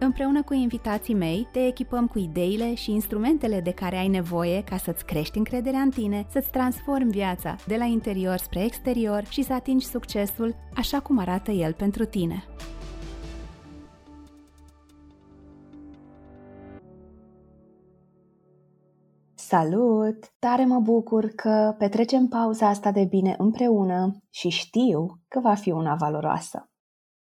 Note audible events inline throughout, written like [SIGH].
Împreună cu invitații mei, te echipăm cu ideile și instrumentele de care ai nevoie ca să-ți crești încrederea în tine, să-ți transformi viața de la interior spre exterior și să atingi succesul așa cum arată el pentru tine. Salut! Tare mă bucur că petrecem pauza asta de bine împreună și știu că va fi una valoroasă.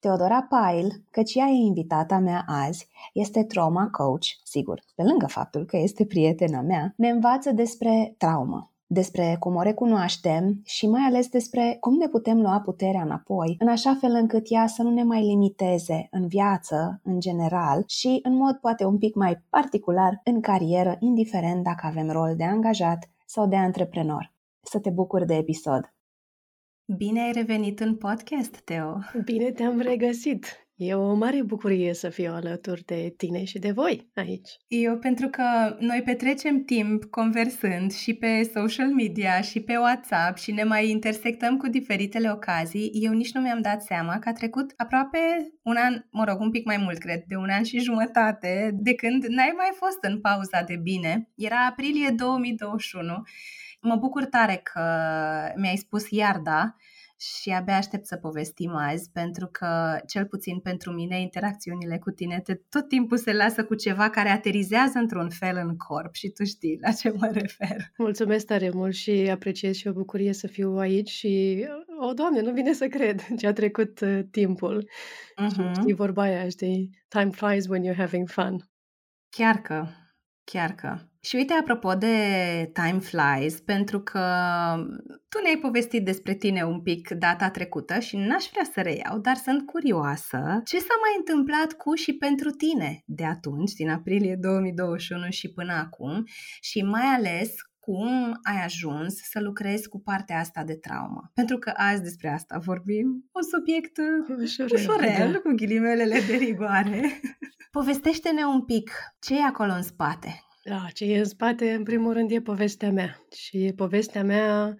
Teodora Pail, căci ea e invitata mea azi, este trauma coach, sigur, pe lângă faptul că este prietena mea, ne învață despre traumă, despre cum o recunoaștem și mai ales despre cum ne putem lua puterea înapoi, în așa fel încât ea să nu ne mai limiteze în viață, în general, și în mod poate un pic mai particular în carieră, indiferent dacă avem rol de angajat sau de antreprenor. Să te bucuri de episod! Bine ai revenit în podcast, Teo! Bine te-am regăsit! E o mare bucurie să fiu alături de tine și de voi aici. Eu, pentru că noi petrecem timp conversând și pe social media și pe WhatsApp și ne mai intersectăm cu diferitele ocazii, eu nici nu mi-am dat seama că a trecut aproape un an, mă rog, un pic mai mult, cred, de un an și jumătate, de când n-ai mai fost în pauza de bine. Era aprilie 2021 Mă bucur tare că mi-ai spus iar da și abia aștept să povestim azi, pentru că, cel puțin pentru mine, interacțiunile cu tine te, tot timpul se lasă cu ceva care aterizează într-un fel în corp și tu știi la ce mă refer. Mulțumesc tare mult și apreciez și o bucurie să fiu aici și, o, Doamne, nu vine să cred [LAUGHS] ce a trecut uh, timpul. Uh-huh. Și vorba aia, știi, time flies when you're having fun. Chiar că, chiar că. Și uite, apropo de Time Flies, pentru că tu ne-ai povestit despre tine un pic data trecută și n-aș vrea să reiau, dar sunt curioasă ce s-a mai întâmplat cu și pentru tine de atunci, din aprilie 2021 și până acum și mai ales cum ai ajuns să lucrezi cu partea asta de traumă. Pentru că azi despre asta vorbim, un subiect ușurel, ușurel da. cu ghilimelele de rigoare. [LAUGHS] Povestește-ne un pic ce e acolo în spate, da, ce e în spate, în primul rând, e povestea mea. Și povestea mea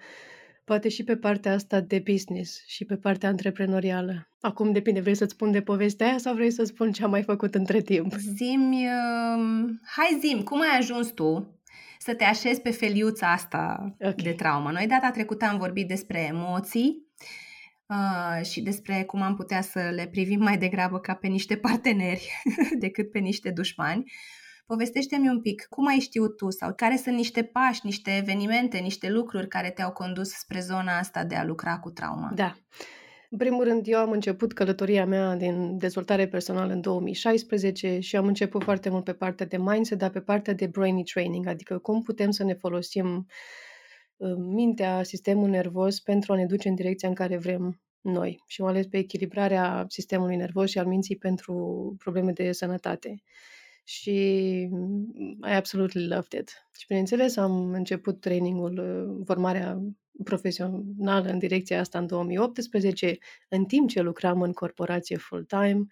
poate și pe partea asta de business și pe partea antreprenorială. Acum depinde, vrei să-ți spun de povestea aia sau vrei să spun ce am mai făcut între timp? Zim, uh, hai zim, cum ai ajuns tu să te așezi pe feliuța asta okay. de traumă? Noi data trecută am vorbit despre emoții, Uh, și despre cum am putea să le privim mai degrabă ca pe niște parteneri [LAUGHS] decât pe niște dușmani. Povestește-mi un pic cum ai știut tu sau care sunt niște pași, niște evenimente, niște lucruri care te-au condus spre zona asta de a lucra cu trauma. Da. În primul rând, eu am început călătoria mea din dezvoltare personală în 2016 și am început foarte mult pe partea de mindset, dar pe partea de brainy training, adică cum putem să ne folosim uh, mintea, sistemul nervos pentru a ne duce în direcția în care vrem noi și mai ales pe echilibrarea sistemului nervos și al minții pentru probleme de sănătate și I absolutely loved it. Și bineînțeles am început trainingul, uh, formarea profesională în direcția asta în 2018, în timp ce lucram în corporație full-time,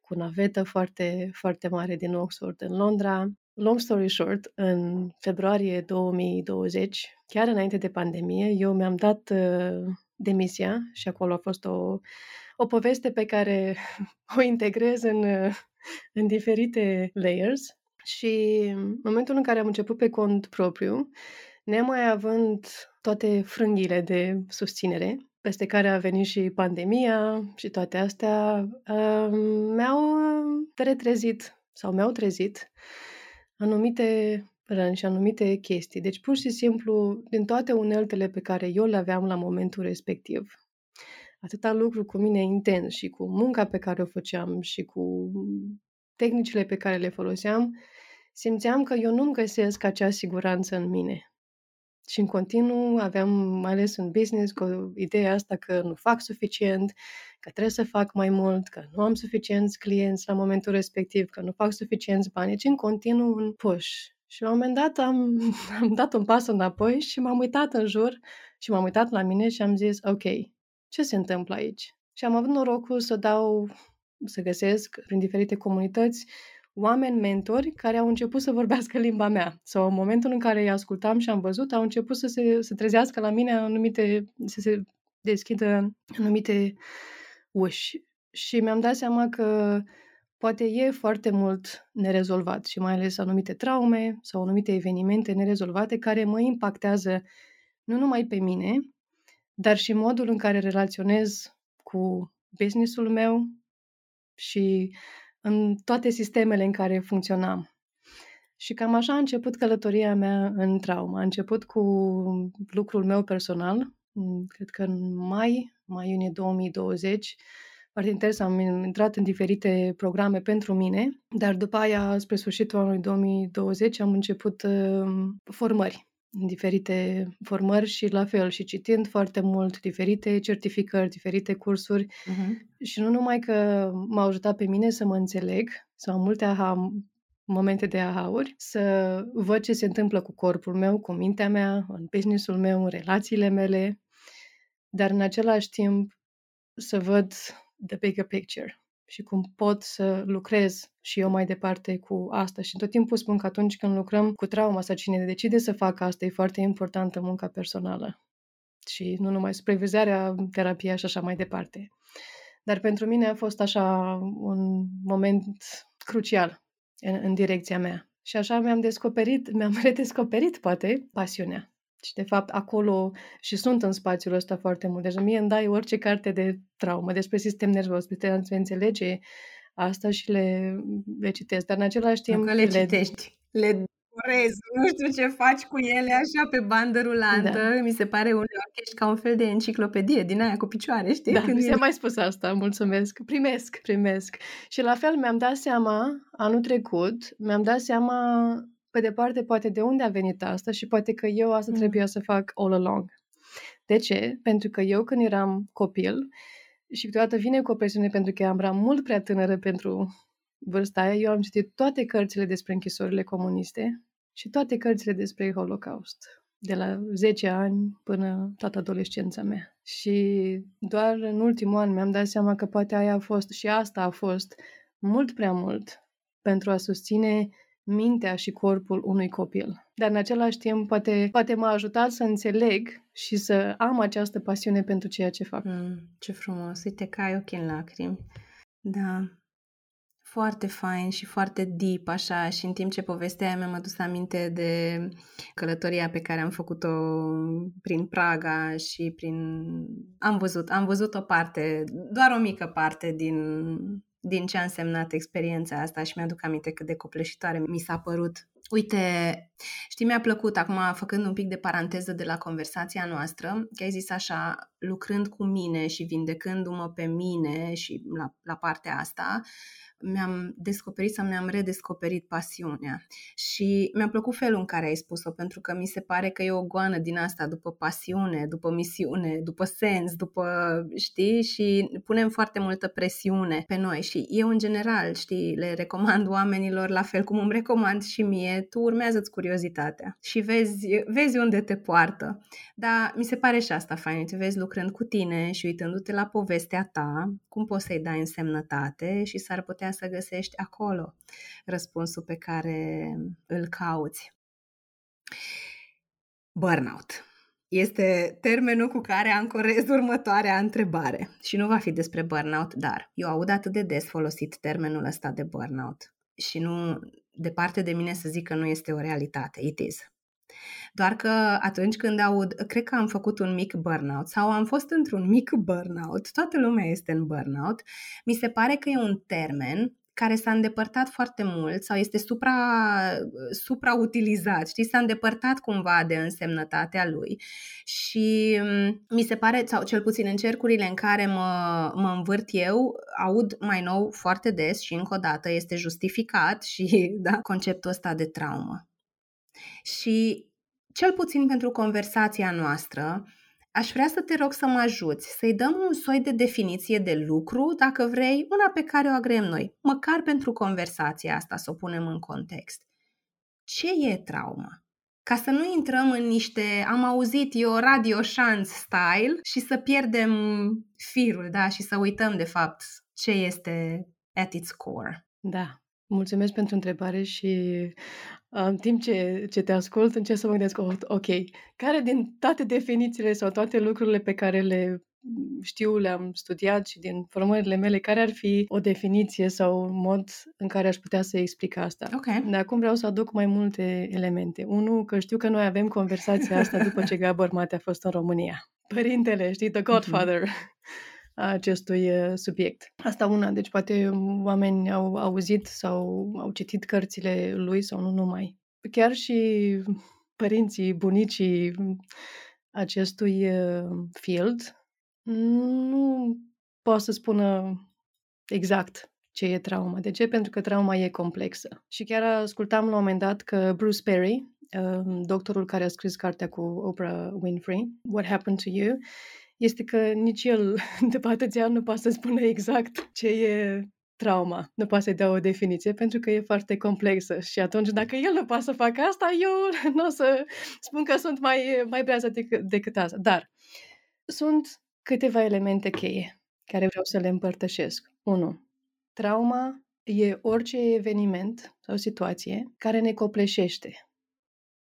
cu navetă foarte, foarte mare din Oxford în Londra. Long story short, în februarie 2020, chiar înainte de pandemie, eu mi-am dat uh, demisia și acolo a fost o, o poveste pe care [LAUGHS] o integrez în, uh, în diferite layers și în momentul în care am început pe cont propriu, nemai având toate frânghile de susținere, peste care a venit și pandemia și toate astea, uh, mi-au retrezit sau mi-au trezit anumite răni și anumite chestii. Deci, pur și simplu, din toate uneltele pe care eu le aveam la momentul respectiv, atâta lucru cu mine intens și cu munca pe care o făceam și cu tehnicile pe care le foloseam, simțeam că eu nu-mi găsesc acea siguranță în mine. Și în continuu aveam, mai ales în business, cu ideea asta că nu fac suficient, că trebuie să fac mai mult, că nu am suficienți clienți la momentul respectiv, că nu fac suficienți bani. Deci în continuu un push. Și la un moment dat am, [LAUGHS] am dat un pas înapoi și m-am uitat în jur și m-am uitat la mine și am zis, ok, ce se întâmplă aici? Și am avut norocul să dau, să găsesc prin diferite comunități oameni mentori care au început să vorbească limba mea. Sau în momentul în care îi ascultam și am văzut, au început să se să trezească la mine anumite, să se deschidă anumite uși. Și mi-am dat seama că poate e foarte mult nerezolvat și mai ales anumite traume sau anumite evenimente nerezolvate care mă impactează nu numai pe mine, dar și modul în care relaționez cu businessul meu și în toate sistemele în care funcționam. Și cam așa a început călătoria mea în traumă. A început cu lucrul meu personal, cred că în mai, mai-iunie 2020, foarte interesant, am intrat în diferite programe pentru mine, dar după aia, spre sfârșitul anului 2020, am început uh, formări în diferite formări și la fel și citind foarte mult diferite certificări, diferite cursuri uh-huh. și nu numai că m-au ajutat pe mine să mă înțeleg, să am multe aha, momente de aha-uri, să văd ce se întâmplă cu corpul meu, cu mintea mea, în businessul meu, în relațiile mele, dar în același timp să văd the bigger picture și cum pot să lucrez și eu mai departe cu asta. Și tot timpul spun că atunci când lucrăm cu trauma sau cine decide să facă asta, e foarte importantă munca personală. Și nu numai supervizarea, terapia și așa mai departe. Dar pentru mine a fost așa un moment crucial în, în direcția mea. Și așa mi-am descoperit, mi-am [LAUGHS] redescoperit, poate, pasiunea. Și, de fapt, acolo și sunt în spațiul ăsta foarte mult. Deci, mie îmi dai orice carte de traumă despre sistem nervos, despre a înțelege asta și le, le citesc. Dar, în același timp... Nu că le, le citești, le orezi, nu știu ce faci cu ele așa pe bandă rulantă. Da. Mi se pare uneori că ești ca un fel de enciclopedie din aia cu picioare, știi? Da, mi se mai spus asta, mulțumesc. Primesc, primesc. Și la fel mi-am dat seama, anul trecut, mi-am dat seama pe departe, poate de unde a venit asta și poate că eu asta mm. trebuia să fac all along. De ce? Pentru că eu când eram copil și câteodată vine cu o presiune pentru că eram mult prea tânără pentru vârsta aia, eu am citit toate cărțile despre închisorile comuniste și toate cărțile despre Holocaust, de la 10 ani până toată adolescența mea. Și doar în ultimul an mi-am dat seama că poate aia a fost și asta a fost mult prea mult pentru a susține mintea și corpul unui copil. Dar în același timp poate, poate m-a ajutat să înțeleg și să am această pasiune pentru ceea ce fac. Mm, ce frumos, uite că ai ochii în lacrimi. Da, foarte fain și foarte deep așa și în timp ce povestea mi-am adus aminte de călătoria pe care am făcut-o prin Praga și prin... Am văzut, am văzut o parte, doar o mică parte din din ce a însemnat experiența asta și mi-aduc aminte cât de copleșitoare mi s-a părut. Uite, știi, mi-a plăcut, acum făcând un pic de paranteză de la conversația noastră, că ai zis așa, lucrând cu mine și vindecându-mă pe mine și la, la partea asta, mi-am descoperit sau mi-am redescoperit pasiunea. Și mi-a plăcut felul în care ai spus-o, pentru că mi se pare că e o goană din asta după pasiune, după misiune, după sens, după, știi, și punem foarte multă presiune pe noi. Și eu, în general, știi, le recomand oamenilor, la fel cum îmi recomand și mie, tu urmează-ți curiozitatea și vezi, vezi unde te poartă. Dar mi se pare și asta fain, te vezi lucrând cu tine și uitându-te la povestea ta, cum poți să-i dai însemnătate și s-ar putea putea să găsești acolo răspunsul pe care îl cauți. Burnout. Este termenul cu care ancorez următoarea întrebare. Și nu va fi despre burnout, dar eu aud atât de des folosit termenul ăsta de burnout. Și nu departe de mine să zic că nu este o realitate. It is. Doar că atunci când aud, cred că am făcut un mic burnout sau am fost într-un mic burnout, toată lumea este în burnout, mi se pare că e un termen care s-a îndepărtat foarte mult sau este supra, suprautilizat, știi, s-a îndepărtat cumva de însemnătatea lui și mm, mi se pare, sau cel puțin în cercurile în care mă, mă învârt eu, aud mai nou foarte des și încă o dată este justificat și [LAUGHS] da, conceptul ăsta de traumă. Și cel puțin pentru conversația noastră, aș vrea să te rog să mă ajuți, să-i dăm un soi de definiție de lucru, dacă vrei, una pe care o agrem noi, măcar pentru conversația asta, să o punem în context. ce e trauma? Ca să nu intrăm în niște, am auzit eu, radio șanț style și să pierdem firul, da, și să uităm de fapt ce este at its core. Da, mulțumesc pentru întrebare și în timp ce, ce te ascult, încerc să mă gândesc, ok, care din toate definițiile sau toate lucrurile pe care le știu, le-am studiat și din formările mele, care ar fi o definiție sau un mod în care aș putea să explic asta. Ok. De acum vreau să aduc mai multe elemente. Unul, că știu că noi avem conversația asta după ce [LAUGHS] Gabor Mate a fost în România. Părintele, știi, the godfather. Mm-hmm [LAUGHS] a acestui uh, subiect. Asta una, deci poate oameni au auzit sau au citit cărțile lui sau nu numai. Chiar și părinții, bunicii acestui uh, field nu pot să spună exact ce e trauma. De ce? Pentru că trauma e complexă. Și chiar ascultam la un moment dat că Bruce Perry, uh, doctorul care a scris cartea cu Oprah Winfrey, What Happened to You, este că nici el, [LAUGHS] după atâția ani, nu poate să spună exact ce e trauma. Nu poate să dea o definiție pentru că e foarte complexă și atunci dacă el nu poate să facă asta, eu [LAUGHS] nu o să spun că sunt mai, mai brează decât, decât asta. Dar sunt câteva elemente cheie care vreau să le împărtășesc. 1. Trauma e orice eveniment sau situație care ne copleșește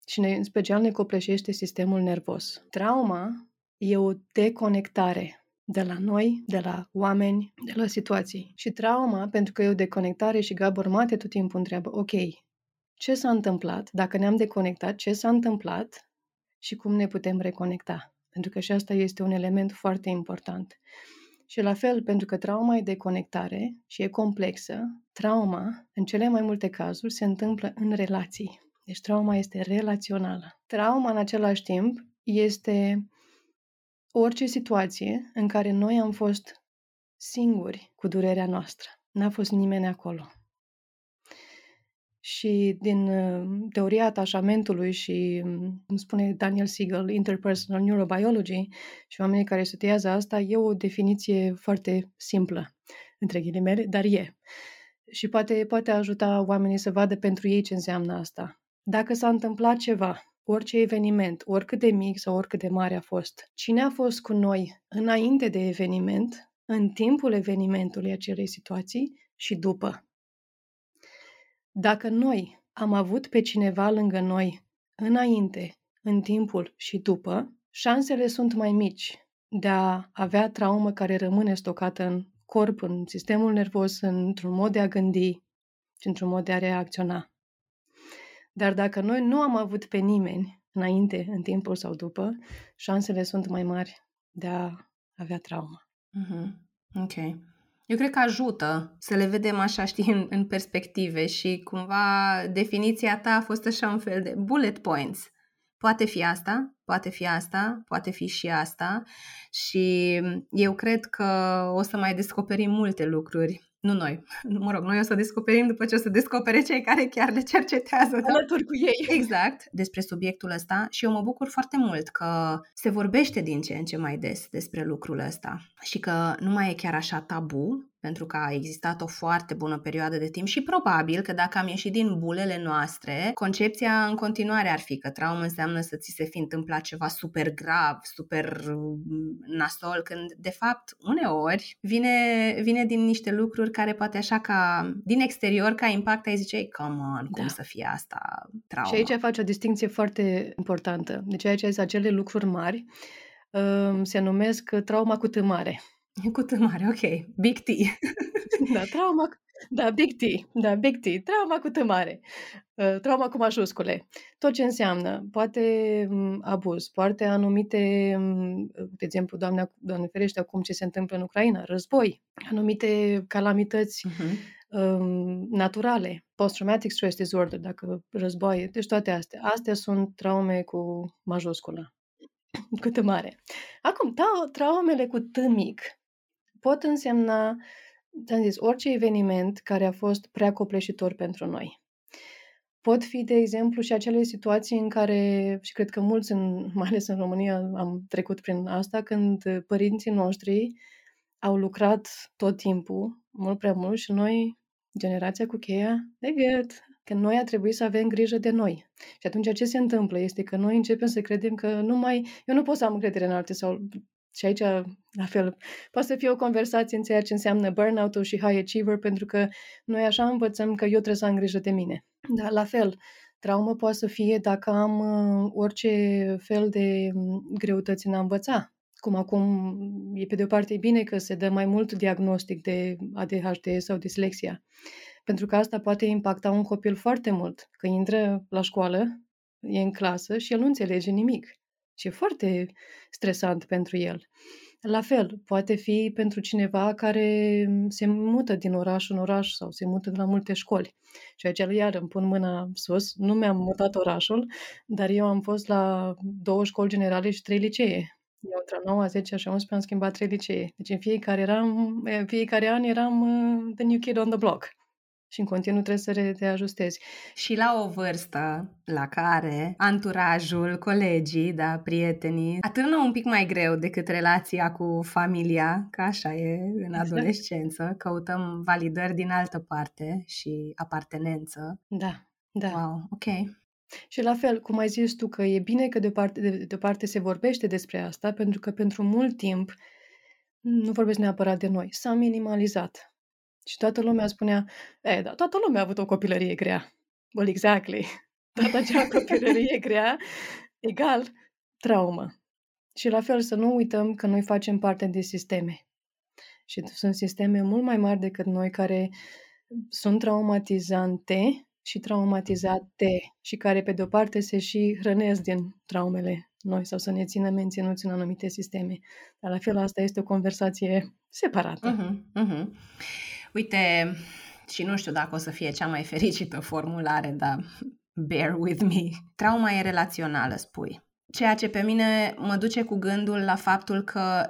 și ne, în special ne copleșește sistemul nervos. Trauma e o deconectare de la noi, de la oameni, de la situații. Și trauma, pentru că e o deconectare și Gabor Mate tot timpul întreabă, ok, ce s-a întâmplat? Dacă ne-am deconectat, ce s-a întâmplat și cum ne putem reconecta? Pentru că și asta este un element foarte important. Și la fel, pentru că trauma e deconectare și e complexă, trauma, în cele mai multe cazuri, se întâmplă în relații. Deci trauma este relațională. Trauma, în același timp, este orice situație în care noi am fost singuri cu durerea noastră. N-a fost nimeni acolo. Și din uh, teoria atașamentului și, um, cum spune Daniel Siegel, interpersonal neurobiology și oamenii care studiază asta, e o definiție foarte simplă, între ghilimele, dar e. Și poate, poate ajuta oamenii să vadă pentru ei ce înseamnă asta. Dacă s-a întâmplat ceva orice eveniment, oricât de mic sau oricât de mare a fost. Cine a fost cu noi înainte de eveniment, în timpul evenimentului acelei situații și după. Dacă noi am avut pe cineva lângă noi înainte, în timpul și după, șansele sunt mai mici de a avea traumă care rămâne stocată în corp, în sistemul nervos, într-un mod de a gândi și într-un mod de a reacționa. Dar dacă noi nu am avut pe nimeni înainte, în timpul sau după, șansele sunt mai mari de a avea traumă. Mm-hmm. Ok. Eu cred că ajută să le vedem așa, știi, în, în perspective și cumva definiția ta a fost așa un fel de bullet points. Poate fi asta, poate fi asta, poate fi și asta și eu cred că o să mai descoperim multe lucruri nu noi, mă rog, noi o să descoperim după ce o să descopere cei care chiar le cercetează. Da? Alături cu ei. Exact, despre subiectul ăsta și eu mă bucur foarte mult că se vorbește din ce în ce mai des despre lucrul ăsta și că nu mai e chiar așa tabu, pentru că a existat o foarte bună perioadă de timp și probabil că dacă am ieșit din bulele noastre, concepția în continuare ar fi că traumă înseamnă să ți se fi întâmplat ceva super grav, super mm, nasol, când de fapt uneori vine, vine din niște lucruri care poate așa ca din exterior, ca impact, ai zice, come on, cum da. să fie asta traumă. Și aici face o distinție foarte importantă. Deci aici acele lucruri mari um, se numesc trauma cu tâmare. Cu tămare, ok. Big T. da, trauma, da, Big T, da, Big T, trauma cu tămare, uh, trauma cu majuscule, tot ce înseamnă, poate um, abuz, poate anumite, um, de exemplu, doamne, doamne ferește, acum ce se întâmplă în Ucraina, război, anumite calamități uh-huh. um, naturale, post-traumatic stress disorder, dacă războaie, deci toate astea. Astea sunt traume cu majusculă cu T mare. Acum, traumele cu T mic pot însemna, am zis, orice eveniment care a fost prea copleșitor pentru noi. Pot fi, de exemplu, și acele situații în care, și cred că mulți, în, [LAUGHS] mai ales în România, am trecut prin asta, când părinții noștri au lucrat tot timpul, mult prea mult, și noi, generația cu cheia, de gât, ok, că noi ar trebui să avem grijă de noi. Și atunci ce se întâmplă este că noi începem să credem că nu mai, eu nu pot să am încredere în alte sau și aici, la fel, poate să fie o conversație în ceea ce înseamnă burnout și high achiever, pentru că noi așa învățăm că eu trebuie să am grijă de mine. Dar, la fel, traumă poate să fie dacă am uh, orice fel de um, greutăți în a învăța. Cum acum e pe de o parte bine că se dă mai mult diagnostic de ADHD sau dislexia, pentru că asta poate impacta un copil foarte mult, că intră la școală, e în clasă și el nu înțelege nimic. Și e foarte stresant pentru el. La fel, poate fi pentru cineva care se mută din oraș în oraș sau se mută de la multe școli. Și aici iar îmi pun mâna sus. Nu mi-am mutat orașul, dar eu am fost la două școli generale și trei licee. Eu între 9, 10 și 11 am schimbat trei licee. Deci în fiecare, eram, în fiecare an eram uh, the new kid on the block și în continuu trebuie să te ajustezi. Și la o vârstă la care anturajul, colegii, da, prietenii, atârnă un pic mai greu decât relația cu familia, că așa e în exact. adolescență, exact. căutăm validări din altă parte și apartenență. Da, da. Wow, ok. Și la fel, cum ai zis tu, că e bine că de o parte, de, de o parte se vorbește despre asta, pentru că pentru mult timp nu vorbesc neapărat de noi. S-a minimalizat. Și toată lumea spunea, e, da, toată lumea a avut o copilărie grea. Well, exactly. [LAUGHS] Toată acea [LAUGHS] copilărie grea egal traumă. Și la fel să nu uităm că noi facem parte de sisteme. Și sunt sisteme mult mai mari decât noi care sunt traumatizante și traumatizate și care pe de o parte se și hrănesc din traumele noi sau să ne țină menținuți în anumite sisteme. Dar la fel asta este o conversație separată. Uh-huh, uh-huh. Uite, și nu știu dacă o să fie cea mai fericită formulare, dar bear with me. Trauma e relațională, spui. Ceea ce pe mine mă duce cu gândul la faptul că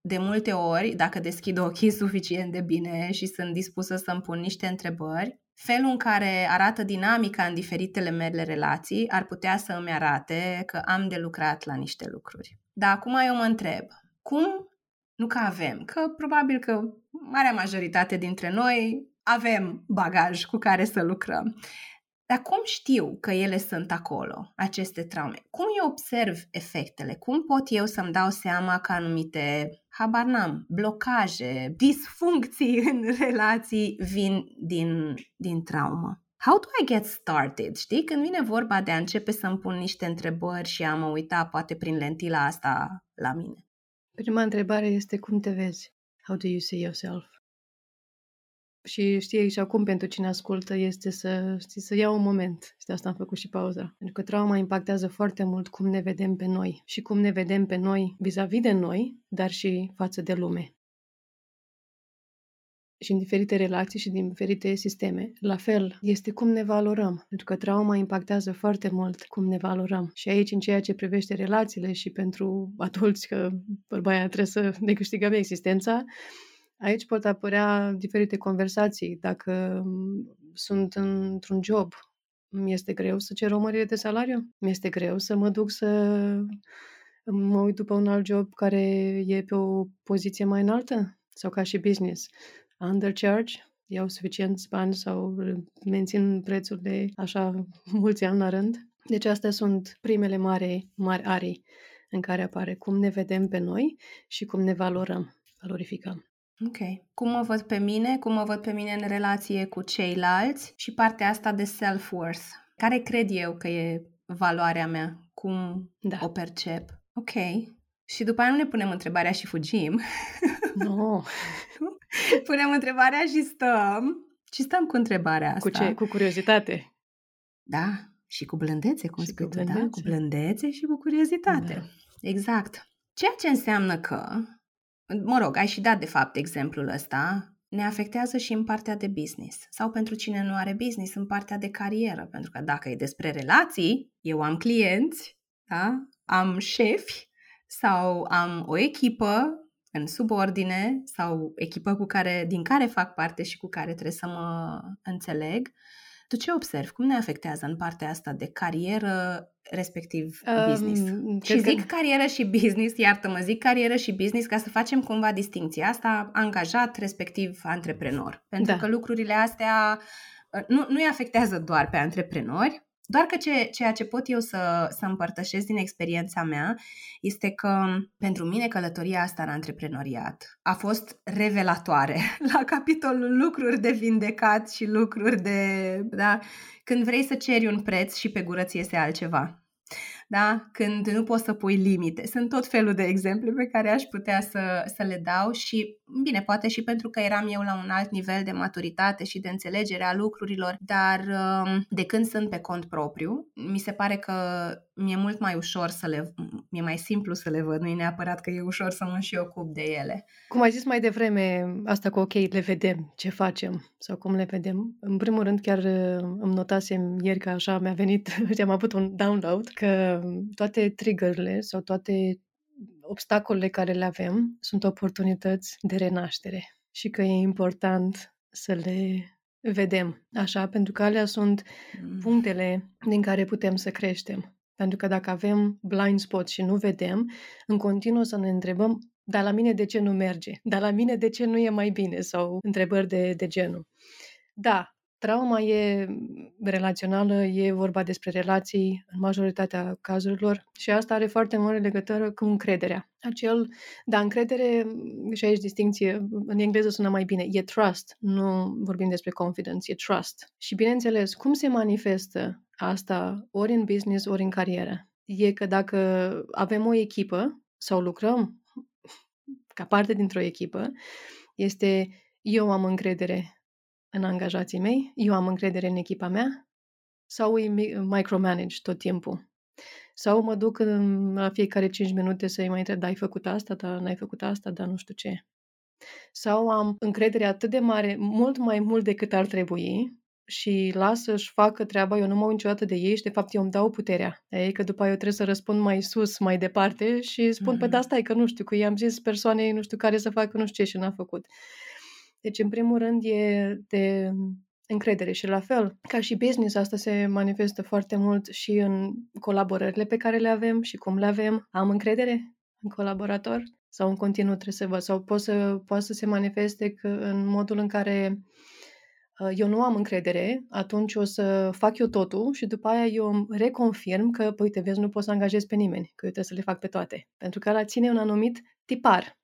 de multe ori, dacă deschid ochii suficient de bine și sunt dispusă să-mi pun niște întrebări, felul în care arată dinamica în diferitele mele relații ar putea să îmi arate că am de lucrat la niște lucruri. Dar acum eu mă întreb, cum nu că avem, că probabil că marea majoritate dintre noi avem bagaj cu care să lucrăm. Dar cum știu că ele sunt acolo, aceste traume? Cum eu observ efectele? Cum pot eu să-mi dau seama că anumite, habar n-am, blocaje, disfuncții în relații vin din, din traumă? How do I get started? Știi, când vine vorba de a începe să-mi pun niște întrebări și a mă uita poate prin lentila asta la mine. Prima întrebare este cum te vezi? How do you see yourself? Și știi, și acum pentru cine ascultă este să, știi, să ia un moment. Și de asta am făcut și pauza. Pentru că trauma impactează foarte mult cum ne vedem pe noi și cum ne vedem pe noi vis-a-vis de noi, dar și față de lume și în diferite relații și din diferite sisteme. La fel, este cum ne valorăm, pentru că trauma impactează foarte mult cum ne valorăm. Și aici, în ceea ce privește relațiile și pentru adulți, că vorba aia trebuie să ne câștigăm existența, aici pot apărea diferite conversații. Dacă sunt într-un job, mi este greu să cer o mărire de salariu? Mi este greu să mă duc să mă uit după un alt job care e pe o poziție mai înaltă? Sau ca și business undercharge, iau suficient bani sau mențin prețul de așa mulți ani la rând. Deci astea sunt primele mari, mari arii în care apare cum ne vedem pe noi și cum ne valorăm, valorificăm. Ok. Cum mă văd pe mine, cum mă văd pe mine în relație cu ceilalți și partea asta de self-worth. Care cred eu că e valoarea mea? Cum da. o percep? Ok. Și după aia nu ne punem întrebarea și fugim. Nu. No. [LAUGHS] [LAUGHS] Punem întrebarea și stăm. Și stăm cu întrebarea asta. Cu ce? Cu curiozitate. Da, și cu blândețe, cum spui tu, da? Cu blândețe și cu curiozitate. Da. Exact. Ceea ce înseamnă că, mă rog, ai și dat de fapt exemplul ăsta, ne afectează și în partea de business. Sau pentru cine nu are business, în partea de carieră. Pentru că dacă e despre relații, eu am clienți, da? am șefi sau am o echipă în subordine sau echipă cu care, din care fac parte și cu care trebuie să mă înțeleg, tu ce observi? Cum ne afectează în partea asta de carieră, respectiv um, business? Și zic că... carieră și business, iartă-mă, zic carieră și business ca să facem cumva distinția asta, angajat, respectiv antreprenor. Pentru da. că lucrurile astea nu, nu îi afectează doar pe antreprenori, doar că ce, ceea ce pot eu să, să împărtășesc din experiența mea este că pentru mine călătoria asta în antreprenoriat a fost revelatoare. [LAUGHS] La capitolul lucruri de vindecat și lucruri de... Da, când vrei să ceri un preț și pe gură ți este altceva da? când nu poți să pui limite. Sunt tot felul de exemple pe care aș putea să, să le dau și, bine, poate și pentru că eram eu la un alt nivel de maturitate și de înțelegere a lucrurilor, dar um, de când sunt pe cont propriu, mi se pare că mi-e mult mai ușor să le, mi-e mai simplu să le văd, nu e neapărat că e ușor să mă și ocup de ele. Cum ai zis mai devreme, asta cu ok, le vedem, ce facem sau cum le vedem. În primul rând, chiar uh, îmi notasem ieri că așa mi-a venit, [LAUGHS] am avut un download, că toate triggerele sau toate obstacolele care le avem sunt oportunități de renaștere și că e important să le vedem așa, pentru că alea sunt mm. punctele din care putem să creștem. Pentru că dacă avem blind spot și nu vedem, în continuu să ne întrebăm, dar la mine de ce nu merge? Dar la mine de ce nu e mai bine? Sau întrebări de, de genul. Da, trauma e relațională, e vorba despre relații în majoritatea cazurilor și asta are foarte mare legătură cu încrederea. Acel, da, încredere, și aici distinție, în engleză sună mai bine, e trust, nu vorbim despre confidence, e trust. Și bineînțeles, cum se manifestă asta ori în business, ori în carieră. E că dacă avem o echipă sau lucrăm ca parte dintr-o echipă, este eu am încredere în angajații mei, eu am încredere în echipa mea sau îi micromanage tot timpul. Sau mă duc în, la fiecare 5 minute să-i mai întreb, da, ai făcut asta, dar n-ai făcut asta, dar nu știu ce. Sau am încredere atât de mare, mult mai mult decât ar trebui, și lasă să-și facă treaba, eu nu mă uit niciodată de ei și de fapt eu îmi dau puterea. Ei, că după aia eu trebuie să răspund mai sus, mai departe și spun, mm-hmm. pe da, stai că nu știu, că i-am zis persoanei nu știu care să facă nu știu ce și n-a făcut. Deci, în primul rând, e de încredere și la fel, ca și business, asta se manifestă foarte mult și în colaborările pe care le avem și cum le avem. Am încredere în colaborator sau în continuu trebuie să văd sau poate să, poate să se manifeste că în modul în care Uh, eu nu am încredere, atunci o să fac eu totul și după aia eu îmi reconfirm că, păi, uite, vezi, nu pot să angajez pe nimeni, că eu trebuie să le fac pe toate. Pentru că ăla ține un anumit tipar.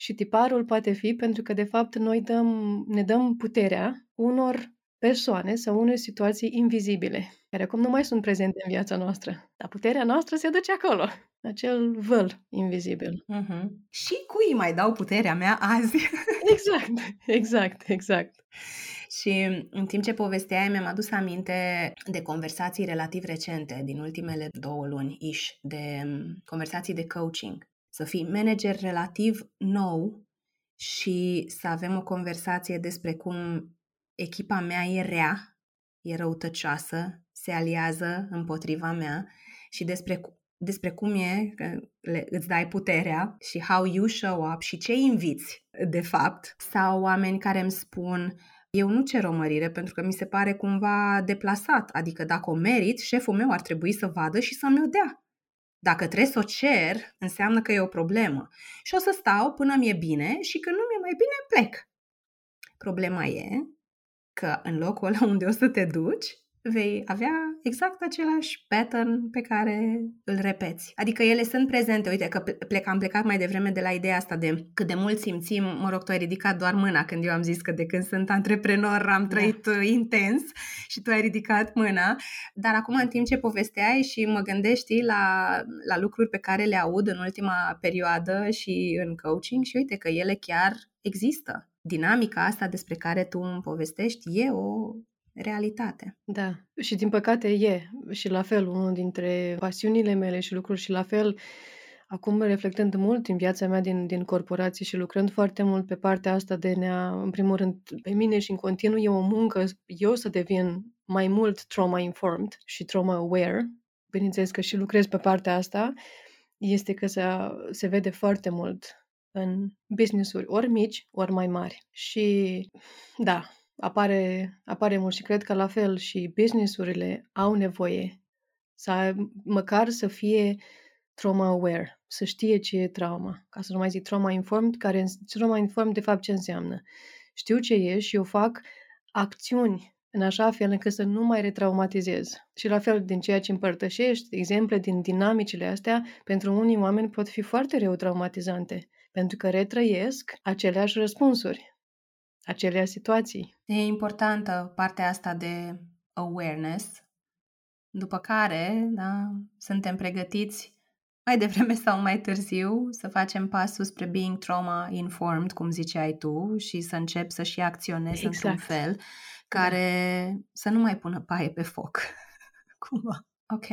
Și tiparul poate fi pentru că, de fapt, noi dăm, ne dăm puterea unor persoane sau unor situații invizibile, care acum nu mai sunt prezente în viața noastră. Dar puterea noastră se duce acolo, acel văl invizibil. Uh-huh. Și cui mai dau puterea mea azi? [LAUGHS] exact, exact, exact. Și în timp ce povesteai, mi-am adus aminte de conversații relativ recente, din ultimele două luni, ish, de mm, conversații de coaching. Să fii manager relativ nou și să avem o conversație despre cum echipa mea e rea, e răutăcioasă, se aliază împotriva mea și despre, despre cum e că le, îți dai puterea și how you show up și ce inviți, de fapt. Sau oameni care îmi spun, eu nu cer o mărire pentru că mi se pare cumva deplasat, adică dacă o merit, șeful meu ar trebui să vadă și să-mi o dea. Dacă trebuie să o cer, înseamnă că e o problemă. Și o să stau până mi-e bine și când nu mi-e mai bine, plec. Problema e că în locul ăla unde o să te duci, vei avea exact același pattern pe care îl repeți. Adică ele sunt prezente. Uite că plec, am plecat mai devreme de la ideea asta de cât de mult simțim, mă rog, tu ai ridicat doar mâna când eu am zis că de când sunt antreprenor am da. trăit da. intens și tu ai ridicat mâna, dar acum în timp ce povesteai și mă gândești la, la lucruri pe care le aud în ultima perioadă și în coaching și uite că ele chiar există. Dinamica asta despre care tu îmi povestești e o realitate. Da, și din păcate e și la fel unul dintre pasiunile mele și lucruri și la fel acum reflectând mult în viața mea din, din corporație și lucrând foarte mult pe partea asta de ne în primul rând, pe mine și în continuu e o muncă, eu să devin mai mult trauma-informed și trauma-aware, bineînțeles că și lucrez pe partea asta, este că se, se vede foarte mult în business-uri ori mici, ori mai mari. Și da, apare, apare mult și cred că la fel și businessurile au nevoie să măcar să fie trauma aware, să știe ce e trauma, ca să nu mai zic trauma informed, care trauma informed de fapt ce înseamnă. Știu ce e și eu fac acțiuni în așa fel încât să nu mai retraumatizezi. Și la fel, din ceea ce împărtășești, exemple din dinamicile astea, pentru unii oameni pot fi foarte rău traumatizante, pentru că retrăiesc aceleași răspunsuri, aceleași situații. E importantă partea asta de awareness, după care da, suntem pregătiți mai devreme sau mai târziu să facem pasul spre being trauma-informed, cum ziceai tu, și să încep să și acționezi exact. într-un fel care da. să nu mai pună paie pe foc. [LAUGHS] Cumva. Ok.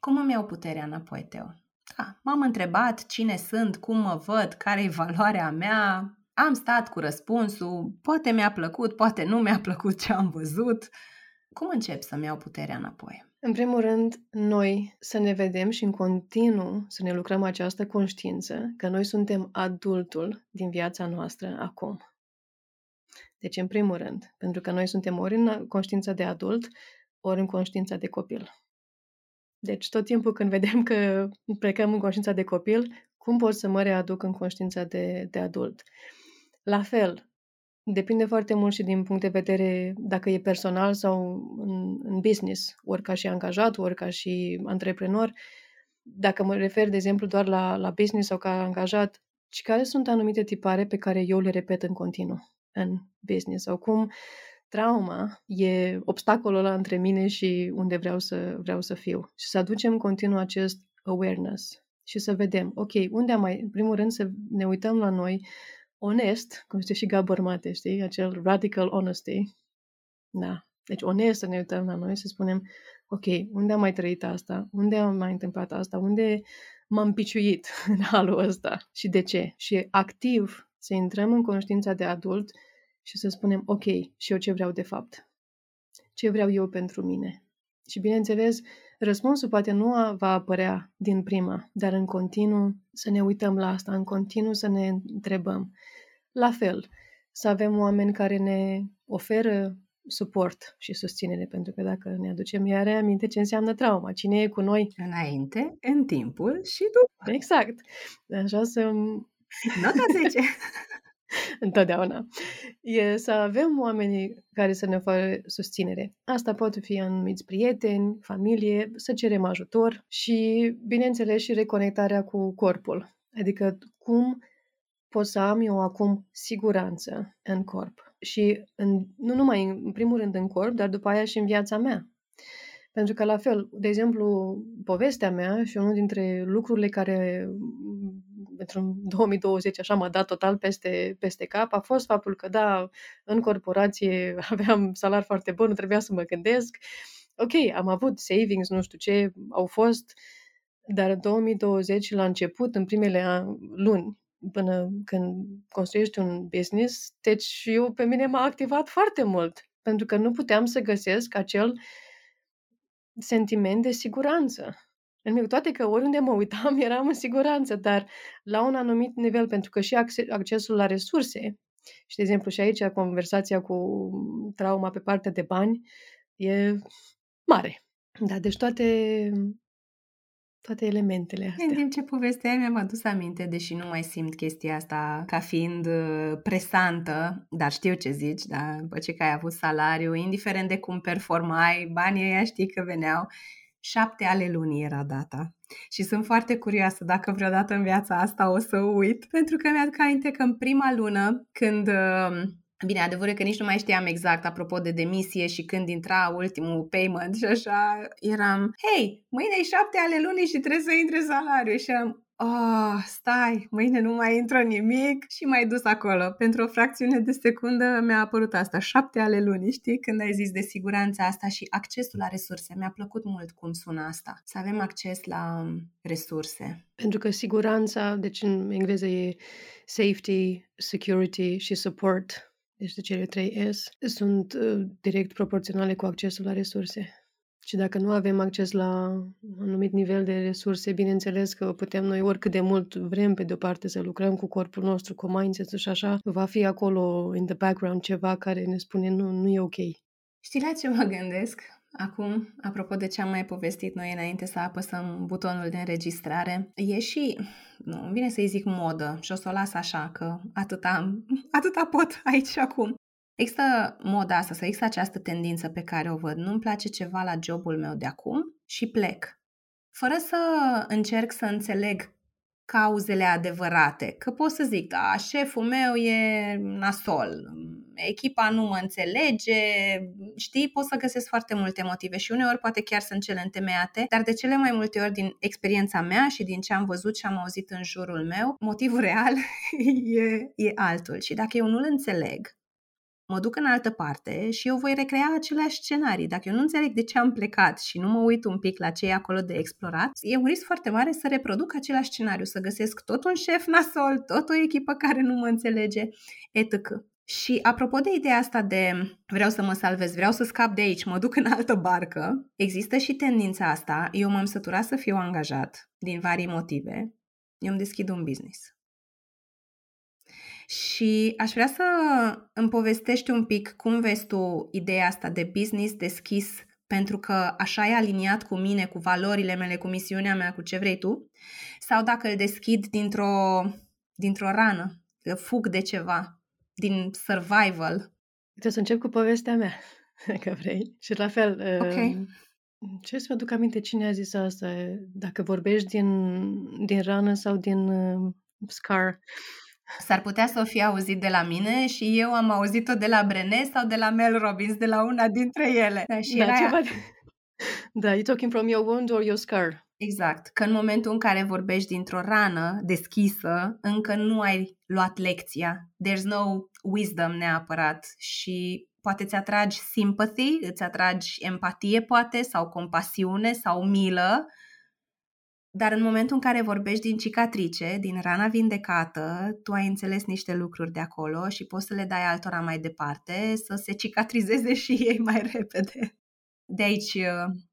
Cum îmi iau puterea înapoi, Teo? Da, m-am întrebat cine sunt, cum mă văd, care e valoarea mea, am stat cu răspunsul, poate mi-a plăcut, poate nu mi-a plăcut ce am văzut. Cum încep să-mi iau puterea înapoi? În primul rând, noi să ne vedem și în continuu să ne lucrăm această conștiință că noi suntem adultul din viața noastră acum. Deci, în primul rând, pentru că noi suntem ori în conștiința de adult, ori în conștiința de copil. Deci, tot timpul când vedem că plecăm în conștiința de copil, cum pot să mă readuc în conștiința de, de adult? La fel, depinde foarte mult și din punct de vedere dacă e personal sau în, în business, ori ca și angajat, ori ca și antreprenor. Dacă mă refer, de exemplu, doar la, la business sau ca angajat, și care sunt anumite tipare pe care eu le repet în continuu în business sau cum trauma e obstacolul ăla între mine și unde vreau să, vreau să fiu. Și să aducem continuu acest awareness și să vedem, ok, unde am mai, în primul rând să ne uităm la noi onest, cum știe și Gabor Mate, știi, acel radical honesty. Da. Deci onest să ne uităm la noi, să spunem, ok, unde am mai trăit asta? Unde am mai întâmplat asta? Unde m-am piciuit [LAUGHS] în halul ăsta? Și de ce? Și activ să intrăm în conștiința de adult și să spunem, ok, și eu ce vreau de fapt? Ce vreau eu pentru mine? Și bineînțeles, răspunsul poate nu va apărea din prima, dar în continuu să ne uităm la asta, în continuu să ne întrebăm. La fel, să avem oameni care ne oferă suport și susținere, pentru că dacă ne aducem iar aminte ce înseamnă trauma, cine e cu noi înainte, în timpul și după. Exact. Așa să Nota 10. [LAUGHS] [LAUGHS] Întotdeauna. E să avem oamenii care să ne oferă susținere. Asta pot fi anumiți prieteni, familie, să cerem ajutor și, bineînțeles, și reconectarea cu corpul. Adică cum pot să am eu acum siguranță în corp. Și în, nu numai în primul rând în corp, dar după aia și în viața mea. Pentru că, la fel, de exemplu, povestea mea și unul dintre lucrurile care pentru 2020 [LAUGHS] așa m-a dat total peste, peste cap a fost faptul că, da, în corporație [LAUGHS] aveam salar foarte bun, nu trebuia să mă gândesc. Ok, am avut savings, nu știu ce, au fost, dar în 2020, la început, în primele luni, până când construiești un business, deci eu pe mine m-a activat foarte mult, pentru că nu puteam să găsesc acel sentiment de siguranță în toate că oriunde mă uitam [LAUGHS] eram în siguranță, dar la un anumit nivel, pentru că și accesul la resurse, și de exemplu și aici conversația cu trauma pe partea de bani e mare. Da, deci toate, toate elementele astea. În timp ce povesteai mi-am adus aminte, deși nu mai simt chestia asta ca fiind uh, presantă, dar știu ce zici, da, după ce că ai avut salariu, indiferent de cum performai, banii ăia știi că veneau 7 ale lunii era data. Și sunt foarte curioasă dacă vreodată în viața asta o să uit, pentru că mi-aduc aminte că în prima lună, când uh, Bine, adevărul e că nici nu mai știam exact apropo de demisie și când intra ultimul payment și așa, eram, hei, mâine e șapte ale lunii și trebuie să intre salariu și am, oh, stai, mâine nu mai intră nimic și mai dus acolo. Pentru o fracțiune de secundă mi-a apărut asta, șapte ale lunii, știi? Când ai zis de siguranța asta și accesul la resurse. Mi-a plăcut mult cum sună asta, să avem acces la um, resurse. Pentru că siguranța, deci în engleză e safety, security și support, deci de cele trei S, sunt uh, direct proporționale cu accesul la resurse. Și dacă nu avem acces la un anumit nivel de resurse, bineînțeles că putem noi oricât de mult vrem pe de-o parte să lucrăm cu corpul nostru, cu mindset și așa, va fi acolo in the background ceva care ne spune nu, nu e ok. Știi la ce mă gândesc? Acum, apropo de ce am mai povestit noi înainte să apăsăm butonul de înregistrare, e și, nu, vine să-i zic modă și o să o las așa, că atâta, atâta pot aici și acum. Există moda asta, să există această tendință pe care o văd. Nu-mi place ceva la jobul meu de acum și plec. Fără să încerc să înțeleg cauzele adevărate. Că pot să zic, da, șeful meu e nasol, echipa nu mă înțelege, știi, pot să găsesc foarte multe motive și uneori poate chiar sunt cele întemeiate, dar de cele mai multe ori din experiența mea și din ce am văzut și am auzit în jurul meu, motivul real [LAUGHS] e, e altul. Și dacă eu nu-l înțeleg, mă duc în altă parte și eu voi recrea aceleași scenarii. Dacă eu nu înțeleg de ce am plecat și nu mă uit un pic la ce e acolo de explorat, e un risc foarte mare să reproduc același scenariu, să găsesc tot un șef nasol, tot o echipă care nu mă înțelege, etc. Și apropo de ideea asta de vreau să mă salvez, vreau să scap de aici, mă duc în altă barcă, există și tendința asta. Eu m-am săturat să fiu angajat din vari motive. Eu îmi deschid un business. Și aș vrea să îmi povestești un pic cum vezi tu ideea asta de business deschis pentru că așa e aliniat cu mine, cu valorile mele, cu misiunea mea, cu ce vrei tu, sau dacă îl deschid dintr-o, dintr-o rană, că fug de ceva, din survival. Trebuie să încep cu povestea mea, [LAUGHS] dacă vrei. Și la fel, Ok. um, ce să mă duc aminte cine a zis asta, dacă vorbești din, din rană sau din uh, scar. S-ar putea să o fi auzit de la mine și eu am auzit-o de la Brené sau de la Mel Robbins, de la una dintre ele. Da, și Da, era ceva de... [LAUGHS] Da, you talking from your wound or your scar. Exact, că în momentul în care vorbești dintr-o rană deschisă, încă nu ai luat lecția. There's no wisdom neapărat și poate ți atragi sympathy, îți atragi empatie poate sau compasiune sau milă, dar în momentul în care vorbești din cicatrice, din rana vindecată, tu ai înțeles niște lucruri de acolo și poți să le dai altora mai departe, să se cicatrizeze [LAUGHS] și ei mai repede. De aici,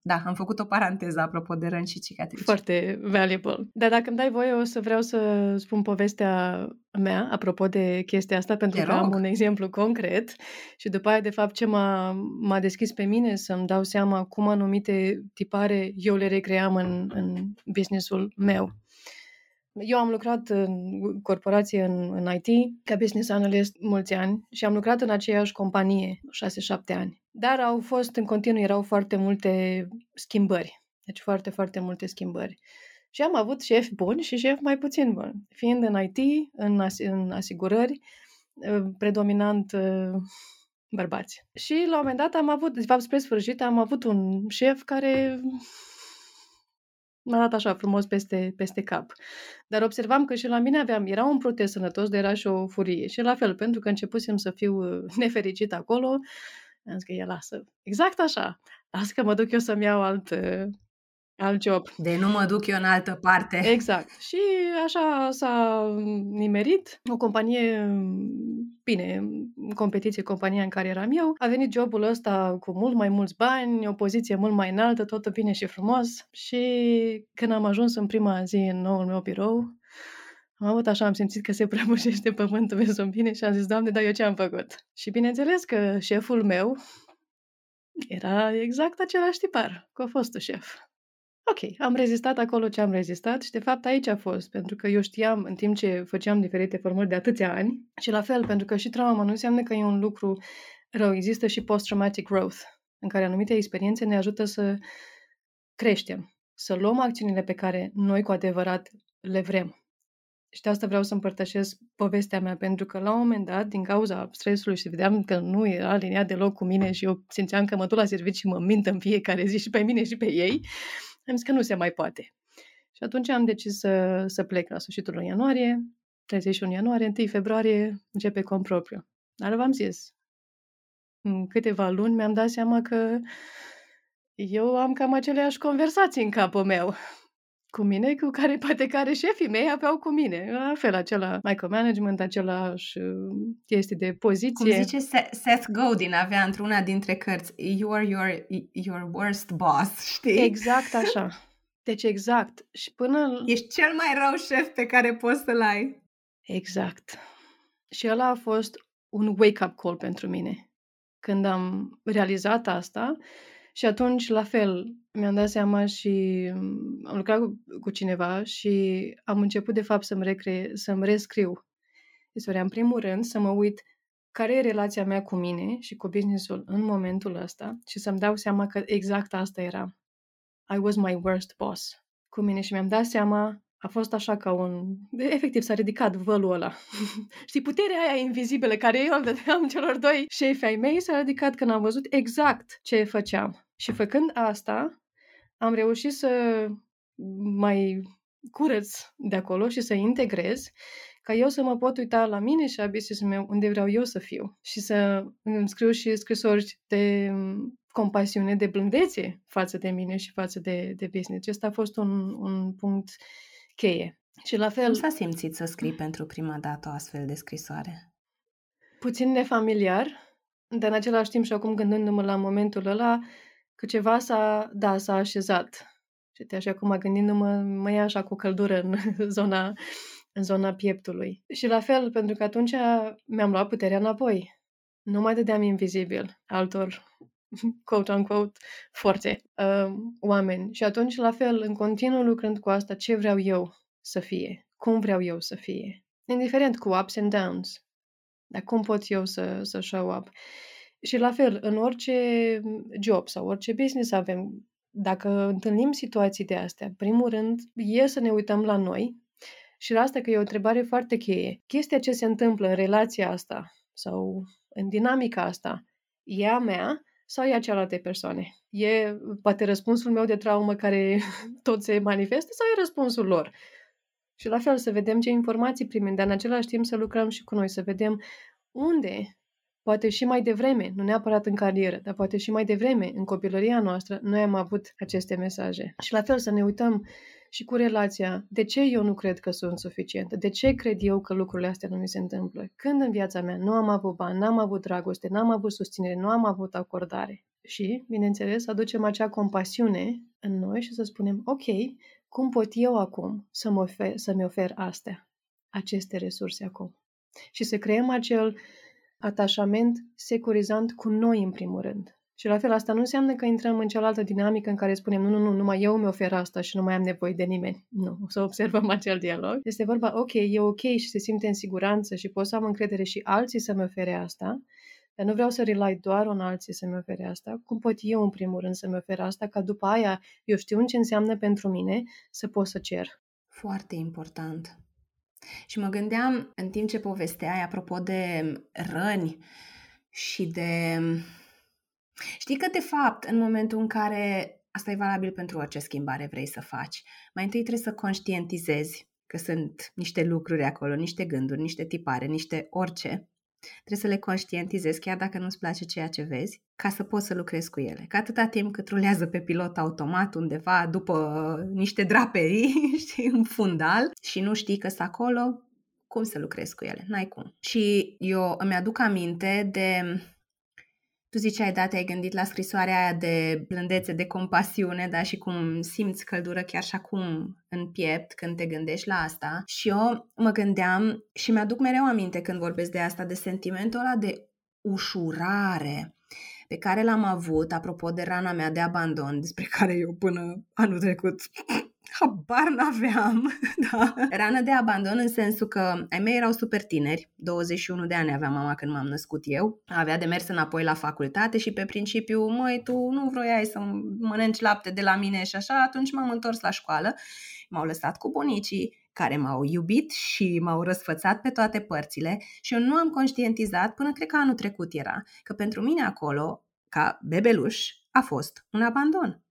da, am făcut o paranteză apropo de răni și cicatrici. Foarte valuable. Dar dacă îmi dai voie, o să vreau să spun povestea mea, apropo de chestia asta, pentru Te că am rog. un exemplu concret și după aia, de fapt, ce m-a, m-a deschis pe mine să-mi dau seama cum anumite tipare eu le recream în, în businessul meu. Eu am lucrat în corporație în, în IT ca business analyst mulți ani și am lucrat în aceeași companie 6-7 ani. Dar au fost în continuu, erau foarte multe schimbări. Deci foarte, foarte multe schimbări. Și am avut șefi buni și șefi mai puțin buni. Fiind în IT, în, as- în asigurări, eh, predominant eh, bărbați. Și la un moment dat am avut, de fapt spre sfârșit, am avut un șef care m-a dat așa frumos peste, peste cap. Dar observam că și la mine aveam, era un protest sănătos, dar era și o furie. Și la fel, pentru că începusem să fiu uh, [LAUGHS] nefericit acolo, am zis că e lasă. Exact așa. Lasă că mă duc eu să-mi iau alt, uh, alt job. De nu mă duc eu în altă parte. Exact. Și așa s-a nimerit. O companie, bine, în competiție, compania în care eram eu, a venit jobul ăsta cu mult mai mulți bani, o poziție mult mai înaltă, totul bine și frumos. Și când am ajuns în prima zi în noul meu birou, am avut așa, am simțit că se prăbușește pământul pe sub mine și am zis, Doamne, dar eu ce am făcut? Și bineînțeles că șeful meu era exact același tipar cu fostul șef. Ok, am rezistat acolo ce am rezistat și de fapt aici a fost, pentru că eu știam în timp ce făceam diferite formări de atâția ani și la fel, pentru că și trauma nu înseamnă că e un lucru rău, există și post-traumatic growth, în care anumite experiențe ne ajută să creștem, să luăm acțiunile pe care noi cu adevărat le vrem. Și de asta vreau să împărtășesc povestea mea, pentru că la un moment dat, din cauza stresului și vedeam că nu era aliniat deloc cu mine și eu simțeam că mă duc la serviciu și mă mint în fiecare zi și pe mine și pe ei, am zis că nu se mai poate. Și atunci am decis să, să plec la sfârșitul lui ianuarie, 31 ianuarie, 1 februarie, începe cont propriu. Dar v-am zis, în câteva luni mi-am dat seama că eu am cam aceleași conversații în capul meu cu mine, cu care [LAUGHS] poate care șefii mei aveau cu mine. La fel, acela micromanagement, același uh, chestii de poziție. Cum zice Se- Seth Godin, avea într-una dintre cărți, You are your, your worst boss, [LAUGHS] știi? Exact așa. Deci exact. Și până... Ești cel mai rău șef pe care poți să-l ai. Exact. Și ăla a fost un wake-up call pentru mine. Când am realizat asta și atunci, la fel, mi-am dat seama și mm, am lucrat cu, cu cineva și am început, de fapt, să-mi, recre- să-mi rescriu istoria. În primul rând, să mă uit care e relația mea cu mine și cu businessul în momentul ăsta și să-mi dau seama că exact asta era. I was my worst boss cu mine și mi-am dat seama, a fost așa ca un... Efectiv, s-a ridicat vălul ăla. [LAUGHS] Știi, puterea aia invizibilă care eu îl dădeam [LAUGHS] celor doi șefi ai mei s-a ridicat când am văzut exact ce făceam. Și făcând asta, am reușit să mai curăț de acolo și să integrez ca eu să mă pot uita la mine și la business meu unde vreau eu să fiu și să îmi scriu și scrisori de compasiune, de blândețe față de mine și față de, de business. Acesta a fost un, un punct cheie. Și la fel... Cum s-a simțit să scrii pentru prima dată o astfel de scrisoare? Puțin nefamiliar, dar în același timp și acum gândându-mă la momentul ăla, că ceva s-a, da, s-a așezat. Și te așa acum gândindu-mă, mă ia așa cu căldură în [LAUGHS] zona, în zona pieptului. Și la fel, pentru că atunci mi-am luat puterea înapoi. Nu mai dădeam invizibil altor [LAUGHS] quote-unquote, forțe, uh, oameni. Și atunci, la fel, în continuu lucrând cu asta, ce vreau eu să fie? Cum vreau eu să fie? Indiferent cu ups and downs. Dar cum pot eu să, să show up? Și la fel, în orice job sau orice business avem, dacă întâlnim situații de astea, primul rând, e să ne uităm la noi și la asta că e o întrebare foarte cheie. Chestia ce se întâmplă în relația asta sau în dinamica asta, e a mea sau e a cealaltă persoane? E poate răspunsul meu de traumă care [LAUGHS] tot se manifestă sau e răspunsul lor? Și la fel să vedem ce informații primim, dar în același timp să lucrăm și cu noi, să vedem unde, poate și mai devreme, nu neapărat în carieră, dar poate și mai devreme, în copilăria noastră, noi am avut aceste mesaje. Și la fel să ne uităm și cu relația, de ce eu nu cred că sunt suficientă? De ce cred eu că lucrurile astea nu mi se întâmplă? Când în viața mea nu am avut bani, n-am avut dragoste, n-am avut susținere, nu am avut acordare? Și, bineînțeles, aducem acea compasiune în noi și să spunem, ok, cum pot eu acum să mă ofer, să-mi ofer astea, aceste resurse acum? Și să creăm acel atașament securizant cu noi în primul rând. Și la fel, asta nu înseamnă că intrăm în cealaltă dinamică în care spunem, nu, nu, nu, numai eu mi ofer asta și nu mai am nevoie de nimeni. Nu, o să observăm [LAUGHS] acel dialog. Este vorba, ok, e ok și se simte în siguranță și pot să am încredere și alții să-mi ofere asta, dar nu vreau să rely doar în alții să-mi ofere asta. Cum pot eu, în primul rând, să-mi ofer asta, ca după aia eu știu ce înseamnă pentru mine să pot să cer. Foarte important. Și mă gândeam, în timp ce povesteai, apropo de răni și de Știi că, de fapt, în momentul în care asta e valabil pentru orice schimbare vrei să faci, mai întâi trebuie să conștientizezi că sunt niște lucruri acolo, niște gânduri, niște tipare, niște orice. Trebuie să le conștientizezi chiar dacă nu-ți place ceea ce vezi, ca să poți să lucrezi cu ele. Că atâta timp cât rulează pe pilot automat undeva după niște draperii, [LAUGHS] știi, în fundal și nu știi că sunt acolo, cum să lucrezi cu ele? N-ai cum. Și eu îmi aduc aminte de tu ziceai, da, te-ai gândit la scrisoarea aia de blândețe, de compasiune, da, și cum simți căldură chiar și acum în piept când te gândești la asta. Și eu mă gândeam și mi-aduc mereu aminte când vorbesc de asta, de sentimentul ăla de ușurare pe care l-am avut, apropo de rana mea de abandon, despre care eu până anul trecut habar n-aveam, [LAUGHS] da. Rană de abandon în sensul că ai mei erau super tineri, 21 de ani avea mama când m-am născut eu, avea de mers înapoi la facultate și pe principiu, măi, tu nu vroiai să mănânci lapte de la mine și așa, atunci m-am întors la școală, m-au lăsat cu bunicii, care m-au iubit și m-au răsfățat pe toate părțile și eu nu am conștientizat până cred că anul trecut era, că pentru mine acolo, ca bebeluș, a fost un abandon.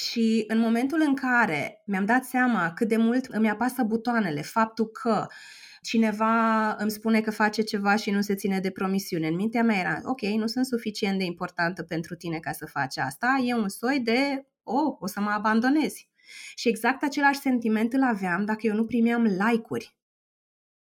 Și în momentul în care mi-am dat seama cât de mult îmi apasă butoanele, faptul că cineva îmi spune că face ceva și nu se ține de promisiune. În mintea mea era, ok, nu sunt suficient de importantă pentru tine ca să faci asta, e un soi de, oh, o să mă abandonezi. Și exact același sentiment îl aveam dacă eu nu primeam like-uri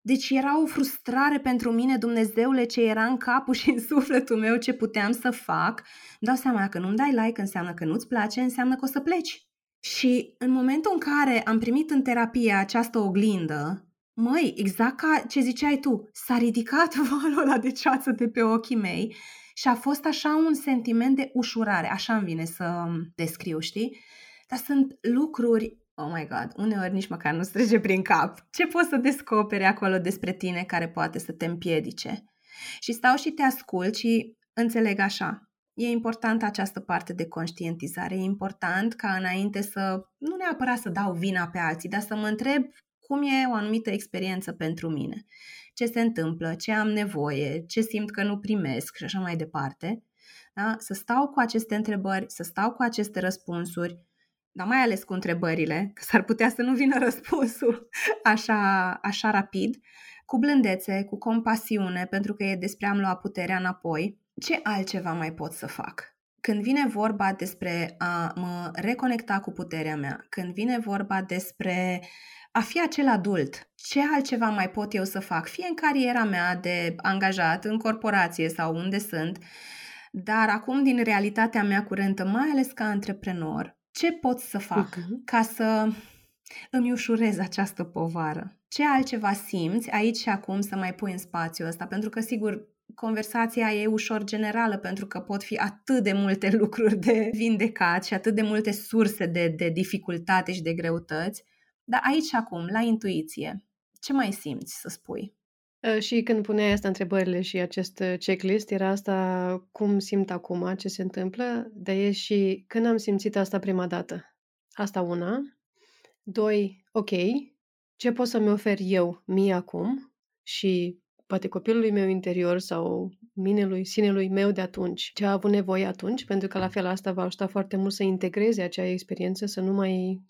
deci era o frustrare pentru mine, Dumnezeule, ce era în capul [LAUGHS] și în sufletul meu, ce puteam să fac. Dau seama că nu-mi dai like înseamnă că nu-ți place, înseamnă că o să pleci. Și în momentul în care am primit în terapie această oglindă, măi, exact ca ce ziceai tu, s-a ridicat [LAUGHS] valul ăla de ceață de pe ochii mei și a fost așa un sentiment de ușurare, așa îmi vine să descriu, știi? Dar sunt lucruri oh my god, uneori nici măcar nu trece prin cap. Ce poți să descoperi acolo despre tine care poate să te împiedice? Și stau și te ascult și înțeleg așa. E importantă această parte de conștientizare. E important ca înainte să, nu neapărat să dau vina pe alții, dar să mă întreb cum e o anumită experiență pentru mine. Ce se întâmplă, ce am nevoie, ce simt că nu primesc și așa mai departe. Da? Să stau cu aceste întrebări, să stau cu aceste răspunsuri, dar mai ales cu întrebările, că s-ar putea să nu vină răspunsul [LAUGHS] așa, așa rapid, cu blândețe, cu compasiune, pentru că e despre a-mi lua puterea înapoi. Ce altceva mai pot să fac? Când vine vorba despre a mă reconecta cu puterea mea, când vine vorba despre a fi acel adult, ce altceva mai pot eu să fac, fie în cariera mea de angajat, în corporație sau unde sunt, dar acum din realitatea mea curentă, mai ales ca antreprenor, ce pot să fac uh-huh. ca să îmi ușurez această povară? Ce altceva simți aici și acum să mai pui în spațiul ăsta? Pentru că, sigur, conversația e ușor generală pentru că pot fi atât de multe [LAUGHS] lucruri de vindecat și atât de multe surse de, de dificultate și de greutăți. Dar aici și acum, la intuiție, ce mai simți să spui? Ă, și când puneai asta întrebările și acest checklist, era asta cum simt acum, ce se întâmplă, dar e și când am simțit asta prima dată. Asta una. Doi, ok, ce pot să-mi ofer eu mie acum și poate copilului meu interior sau minelui, sinelui meu de atunci, ce a avut nevoie atunci, pentru că la fel asta va ajuta foarte mult să integreze acea experiență, să nu mai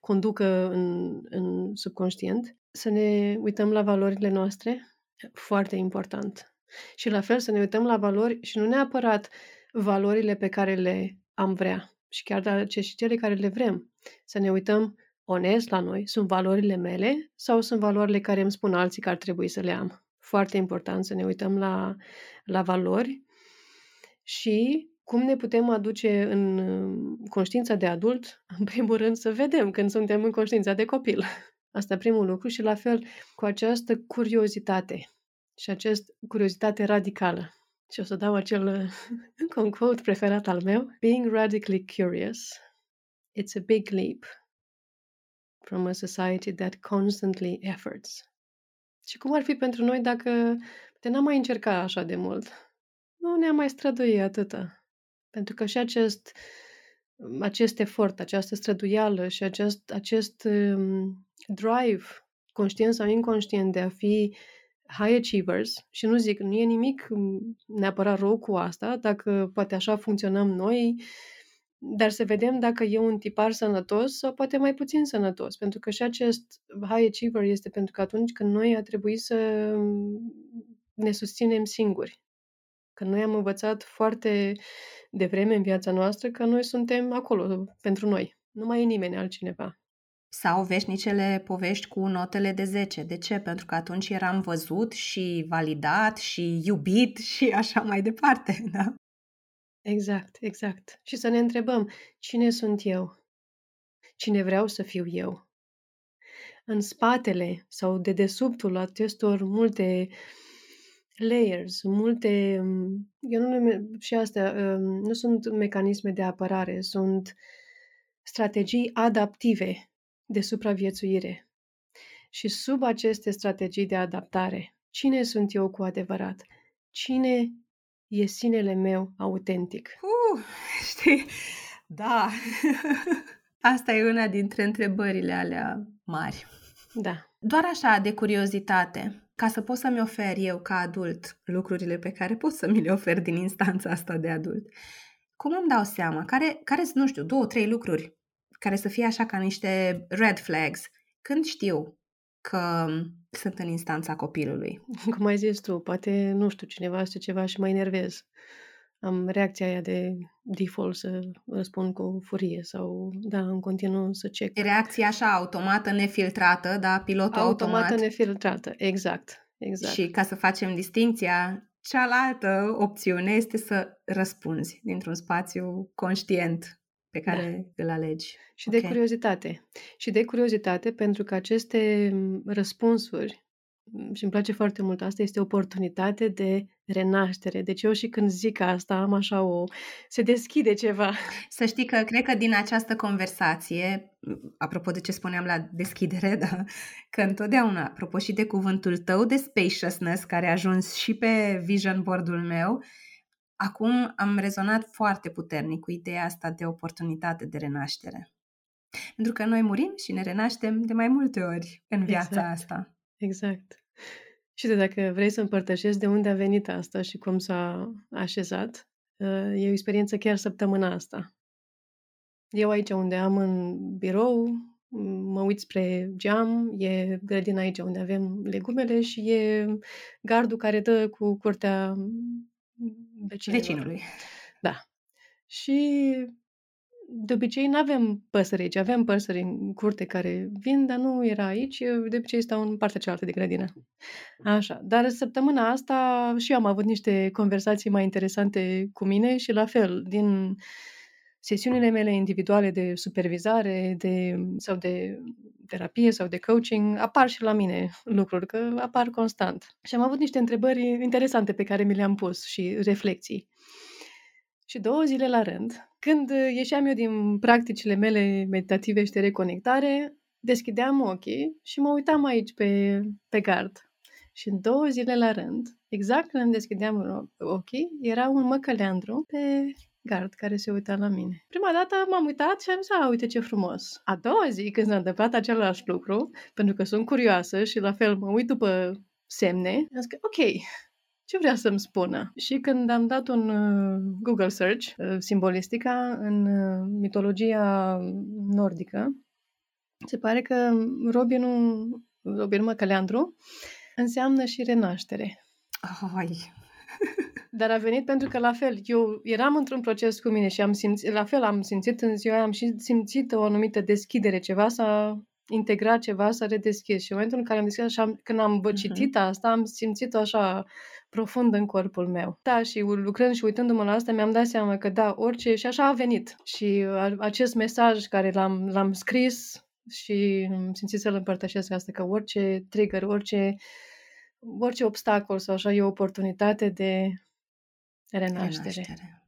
conducă în, în subconștient, să ne uităm la valorile noastre, foarte important. Și la fel să ne uităm la valori și nu neapărat valorile pe care le am vrea, și chiar dar ce și cele care le vrem. Să ne uităm onest la noi, sunt valorile mele sau sunt valorile care îmi spun alții că ar trebui să le am. Foarte important să ne uităm la, la valori și cum ne putem aduce în conștiința de adult, [LAUGHS] în primul rând să vedem când suntem în conștiința de copil. Asta primul lucru și la fel cu această curiozitate și această curiozitate radicală. Și o să dau acel [LAUGHS] încă un quote preferat al meu. Being radically curious, it's a big leap from a society that constantly efforts. Și cum ar fi pentru noi dacă te n-am mai încercat așa de mult? Nu ne-am mai străduit atâta. Pentru că și acest, acest efort, această străduială și acest, acest um, drive, conștient sau inconștient, de a fi high achievers, și nu zic, nu e nimic neapărat rău cu asta, dacă poate așa funcționăm noi, dar să vedem dacă e un tipar sănătos sau poate mai puțin sănătos, pentru că și acest high achiever este pentru că atunci când noi a trebuit să ne susținem singuri, că noi am învățat foarte devreme în viața noastră că noi suntem acolo pentru noi, nu mai e nimeni altcineva. Sau veșnicele povești cu notele de 10. De ce? Pentru că atunci eram văzut și validat și iubit și așa mai departe, [LAUGHS] da? Exact, exact. Și să ne întrebăm, cine sunt eu? Cine vreau să fiu eu? În spatele sau de dedesubtul acestor multe layers, multe, eu nu nume, și astea, um, nu sunt mecanisme de apărare, sunt strategii adaptive de supraviețuire. Și sub aceste strategii de adaptare, cine sunt eu cu adevărat? Cine e sinele meu autentic? Uh, [LAUGHS] știi, da. [LAUGHS] Asta e una dintre întrebările alea mari. Da. Doar așa, de curiozitate, ca să pot să-mi ofer eu ca adult lucrurile pe care pot să mi le ofer din instanța asta de adult. Cum îmi dau seama? Care, care sunt, nu știu, două, trei lucruri care să fie așa ca niște red flags. Când știu că sunt în instanța copilului? Cum ai zis tu, poate, nu știu, cineva este ceva și mă enervez. Am reacția aia de default să răspund cu furie sau, da, în continuu să check. Reacția așa automată, nefiltrată, da, pilotul automată. automat. nefiltrată, exact, exact. Și ca să facem distinția, cealaltă opțiune este să răspunzi dintr-un spațiu conștient pe da. care da. îl alegi. Și okay. de curiozitate. Și de curiozitate pentru că aceste răspunsuri, și îmi place foarte mult asta, este oportunitate de renaștere. Deci eu și când zic asta am așa o... se deschide ceva. Să știi că cred că din această conversație, apropo de ce spuneam la deschidere, da, că întotdeauna, apropo și de cuvântul tău de spaciousness, care a ajuns și pe vision board-ul meu, acum am rezonat foarte puternic cu ideea asta de oportunitate de renaștere. Pentru că noi murim și ne renaștem de mai multe ori în viața exact. asta. Exact. Și de dacă vrei să împărtășești de unde a venit asta și cum s-a așezat, uh, e o experiență chiar săptămâna asta. Eu aici unde am în birou, mă uit spre geam, e grădina aici unde avem legumele și e gardul care dă cu curtea vecinilor. Vecinului. Da. Și de obicei nu avem păsări aici, avem păsări în curte care vin, dar nu era aici, de obicei stau în partea cealaltă de grădină. Așa, dar săptămâna asta și eu am avut niște conversații mai interesante cu mine și la fel, din sesiunile mele individuale de supervizare de, sau de terapie sau de coaching, apar și la mine lucruri, că apar constant. Și am avut niște întrebări interesante pe care mi le-am pus și reflexii. Și două zile la rând, când ieșeam eu din practicile mele meditative și de reconectare, deschideam ochii și mă uitam aici pe, pe gard. Și în două zile la rând, exact când îmi deschideam ochii, era un măcăleandru pe gard care se uita la mine. Prima dată m-am uitat și am zis, a, uite ce frumos. A doua zi, când s-a întâmplat același lucru, pentru că sunt curioasă și la fel mă uit după semne, am zis că, ok, ce vrea să-mi spună. Și când am dat un uh, Google search, uh, simbolistica în uh, mitologia nordică, se pare că Robinul, Robin Măcăleandru înseamnă și renaștere. Ai. [LAUGHS] Dar a venit pentru că, la fel, eu eram într-un proces cu mine și am simțit, la fel am simțit în ziua aia, am și simțit o anumită deschidere, ceva s-a integrat, ceva s-a redeschis. Și în momentul în care am deschis și am, când am uh-huh. citit asta, am simțit-o așa profund în corpul meu. Da, și lucrând și uitându-mă la asta, mi-am dat seama că da, orice, și așa a venit. Și acest mesaj care l-am, l-am scris și am simțit să-l împărtășesc asta, că orice trigger, orice, orice obstacol sau așa e o oportunitate de renaștere. renaștere.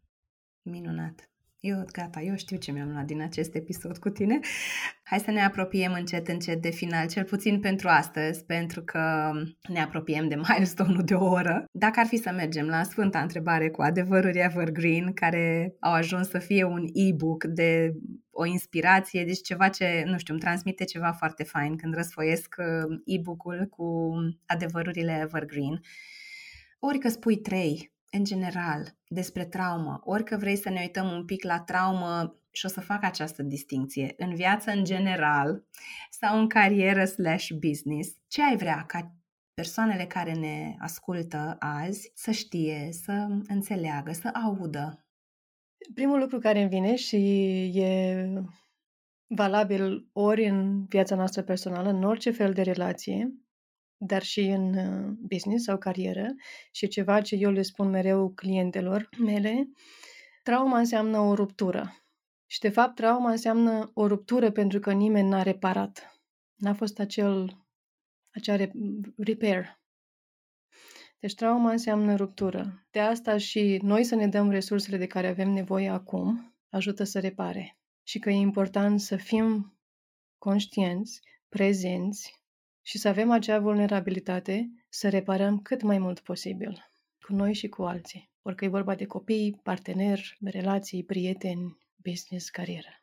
Minunat. Eu, gata, eu știu ce mi-am luat din acest episod cu tine. Hai să ne apropiem încet, încet de final, cel puțin pentru astăzi, pentru că ne apropiem de milestone-ul de o oră. Dacă ar fi să mergem la sfânta întrebare cu adevăruri evergreen, care au ajuns să fie un e-book de o inspirație, deci ceva ce, nu știu, îmi transmite ceva foarte fain când răsfoiesc uh, e-book-ul cu adevărurile evergreen. Ori că spui trei, în general, despre traumă, ori că vrei să ne uităm un pic la traumă și o să fac această distinție, în viață în general sau în carieră slash business, ce ai vrea ca persoanele care ne ascultă azi să știe, să înțeleagă, să audă? Primul lucru care îmi vine și e valabil ori în viața noastră personală, în orice fel de relație, dar și în uh, business sau carieră și ceva ce eu le spun mereu clientelor mele, trauma înseamnă o ruptură. Și de fapt trauma înseamnă o ruptură pentru că nimeni n-a reparat. N-a fost acel, acea repair. Deci trauma înseamnă ruptură. De asta și noi să ne dăm resursele de care avem nevoie acum ajută să repare. Și că e important să fim conștienți, prezenți și să avem acea vulnerabilitate să reparăm cât mai mult posibil, cu noi și cu alții. Orică e vorba de copii, parteneri, relații, prieteni, business, carieră.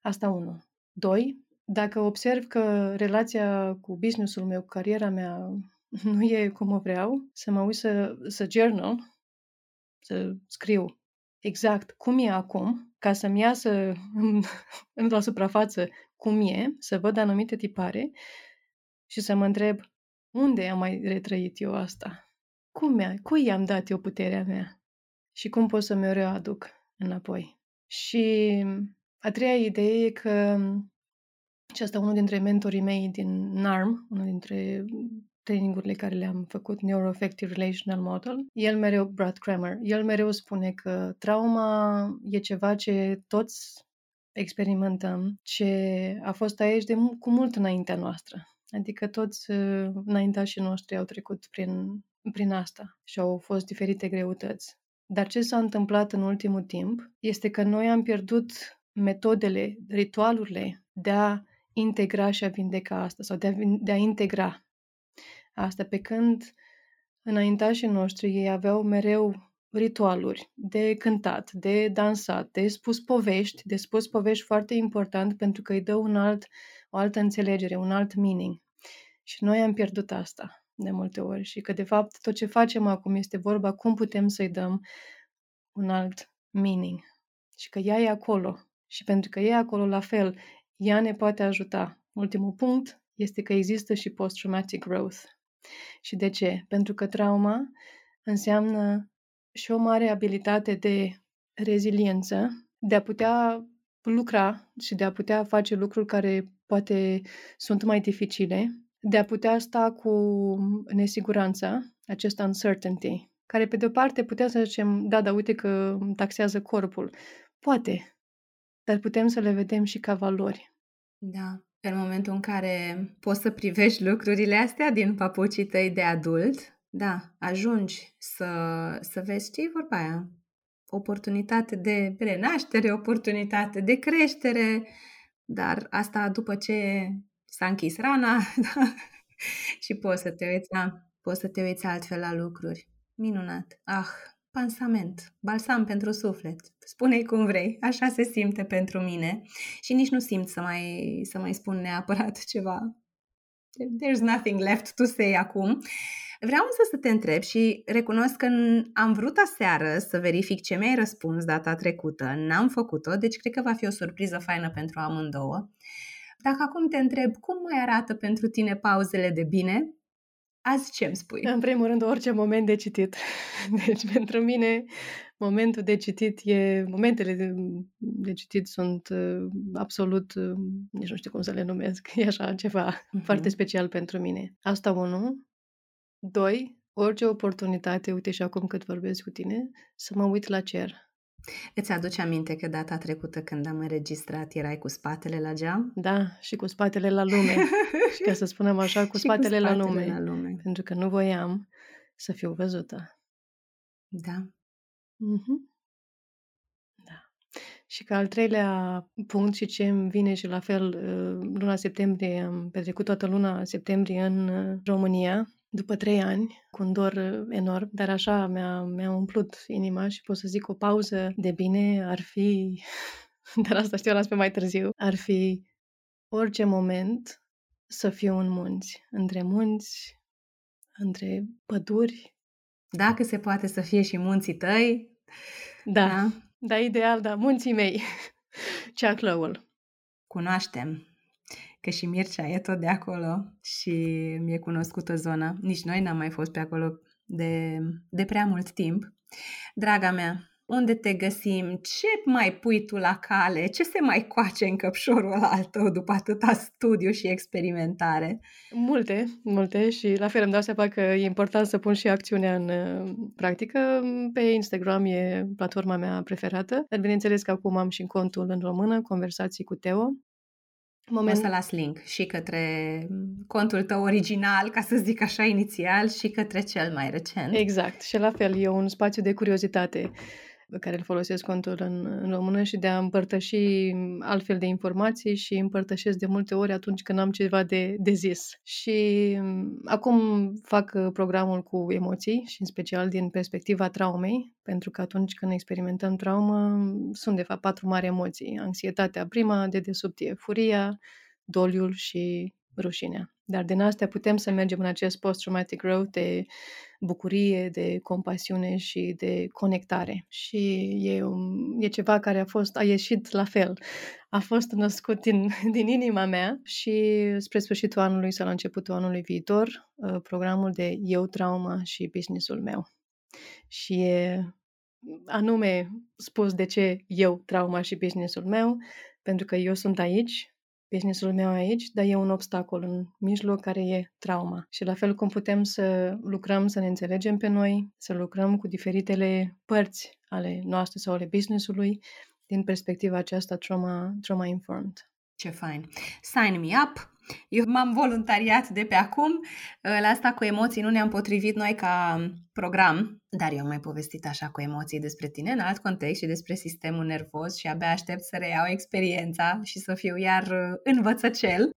Asta unu. Doi, dacă observ că relația cu businessul meu, cu cariera mea, [LAUGHS] nu e cum o vreau, să mă uit să, să journal, să scriu exact cum e acum, ca să-mi iasă [LAUGHS] la suprafață cum e, să văd anumite tipare și să mă întreb unde am mai retrăit eu asta? Cum mi cui i-am dat eu puterea mea? Și cum pot să mi-o readuc înapoi? Și a treia idee e că și asta unul dintre mentorii mei din NARM, unul dintre trainingurile care le-am făcut, Neuroaffective Relational Model, el mereu, Brad Kramer, el mereu spune că trauma e ceva ce toți experimentăm, ce a fost aici de, cu mult înaintea noastră. Adică toți uh, înaintașii noștri au trecut prin prin asta și au fost diferite greutăți. Dar ce s-a întâmplat în ultimul timp este că noi am pierdut metodele, ritualurile de a integra și a vindeca asta sau de a, de a integra asta, pe când înaintașii noștri ei aveau mereu ritualuri de cântat, de dansat, de spus povești, de spus povești foarte important pentru că îi dă un alt, o altă înțelegere, un alt meaning. Și noi am pierdut asta de multe ori și că de fapt tot ce facem acum este vorba cum putem să-i dăm un alt meaning și că ea e acolo și pentru că e acolo la fel, ea ne poate ajuta. Ultimul punct este că există și post-traumatic growth. Și de ce? Pentru că trauma înseamnă și o mare abilitate de reziliență, de a putea lucra și de a putea face lucruri care poate sunt mai dificile, de a putea sta cu nesiguranța, acest uncertainty, care pe de o parte putem să zicem, da, da, uite că taxează corpul. Poate, dar putem să le vedem și ca valori. Da, în momentul în care poți să privești lucrurile astea din papucii tăi de adult, da, ajungi să, să vezi ce vorba aia. Oportunitate de renaștere, oportunitate de creștere, dar asta după ce s-a închis rana [LAUGHS] da? și poți să te uiți, da, poți să te uiți altfel la lucruri. Minunat. Ah, pansament, balsam pentru suflet. Spune-i cum vrei, așa se simte pentru mine și nici nu simt să mai, să mai spun neapărat ceva. There's nothing left to say acum. Vreau însă să te întreb și recunosc că am vrut aseară să verific ce mi-ai răspuns data trecută, n-am făcut-o, deci cred că va fi o surpriză faină pentru amândouă. Dacă acum te întreb cum mai arată pentru tine pauzele de bine, azi ce îmi spui? În primul rând, orice moment de citit. [LAUGHS] Deci, pentru mine, momentul de citit e... Momentele de, de citit sunt uh, absolut... Uh, nici nu știu cum să le numesc. [LAUGHS] E așa ceva uh-huh. foarte special pentru mine. Asta unul. Doi, orice oportunitate, uite și acum cât vorbesc cu tine, să mă uit la cer. Îți aduce aminte că data trecută când am înregistrat erai cu spatele la geam? Da, și cu spatele la lume. și ca să spunem așa, cu [LAUGHS] spatele, cu spatele la, lume, la lume. Pentru că nu voiam să fiu văzută. Da. Mm-hmm. Da. Și ca al treilea punct și ce îmi vine și la fel, uh, luna septembrie, am petrecut toată luna septembrie în uh, România, după trei ani, cu un dor uh, enorm, dar așa mi-a, mi-a umplut inima și pot să zic o pauză de bine ar fi, [LAUGHS] dar asta știu las pe mai târziu, ar fi orice moment să fiu în munți, între munți, între păduri. Dacă se poate să fie și munții tăi. Da, da, da ideal, da, munții mei. [LAUGHS] Ceaclăul. Cunoaștem că și Mircea e tot de acolo și mi-e cunoscută zona. Nici noi n-am mai fost pe acolo de, de prea mult timp. Draga mea, unde te găsim, ce mai pui tu la cale, ce se mai coace în căpșorul al tău după atâta studiu și experimentare? Multe, multe și la fel îmi dau seama că e important să pun și acțiunea în practică. Pe Instagram e platforma mea preferată, dar bineînțeles că acum am și contul în română, Conversații cu Teo, Moment... O să las link și către contul tău original, ca să zic așa inițial, și către cel mai recent. Exact. Și la fel, e un spațiu de curiozitate pe care îl folosesc contul în, în română și de a împărtăși altfel de informații și împărtășesc de multe ori atunci când am ceva de, de zis. Și mm, acum fac uh, programul cu emoții și în special din perspectiva traumei, pentru că atunci când experimentăm traumă sunt de fapt patru mari emoții. Anxietatea prima, de desubt e furia, doliul și rușinea. Dar din astea putem să mergem în acest post-traumatic growth de bucurie, de compasiune și de conectare. Și e, un, e ceva care a fost, a ieșit la fel. A fost născut din, [LAUGHS] din inima mea și spre sfârșitul anului sau la începutul anului viitor, uh, programul de Eu Trauma și businessul meu. Și e anume spus de ce eu trauma și businessul meu, pentru că eu sunt aici businessul meu aici, dar e un obstacol în mijloc care e trauma. Și la fel cum putem să lucrăm, să ne înțelegem pe noi, să lucrăm cu diferitele părți ale noastre sau ale businessului din perspectiva aceasta trauma, trauma informed. Ce fain. Sign me up! Eu m-am voluntariat de pe acum. La asta cu emoții nu ne-am potrivit noi ca program, dar eu am mai povestit așa cu emoții despre tine în alt context și despre sistemul nervos și abia aștept să reiau experiența și să fiu iar învățăcel.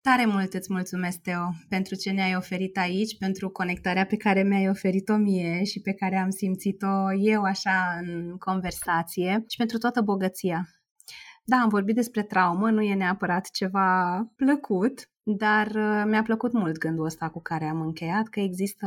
Tare mult îți mulțumesc, Teo, pentru ce ne-ai oferit aici, pentru conectarea pe care mi-ai oferit-o mie și pe care am simțit-o eu așa în conversație și pentru toată bogăția. Da, am vorbit despre traumă, nu e neapărat ceva plăcut, dar uh, mi-a plăcut mult gândul ăsta cu care am încheiat, că există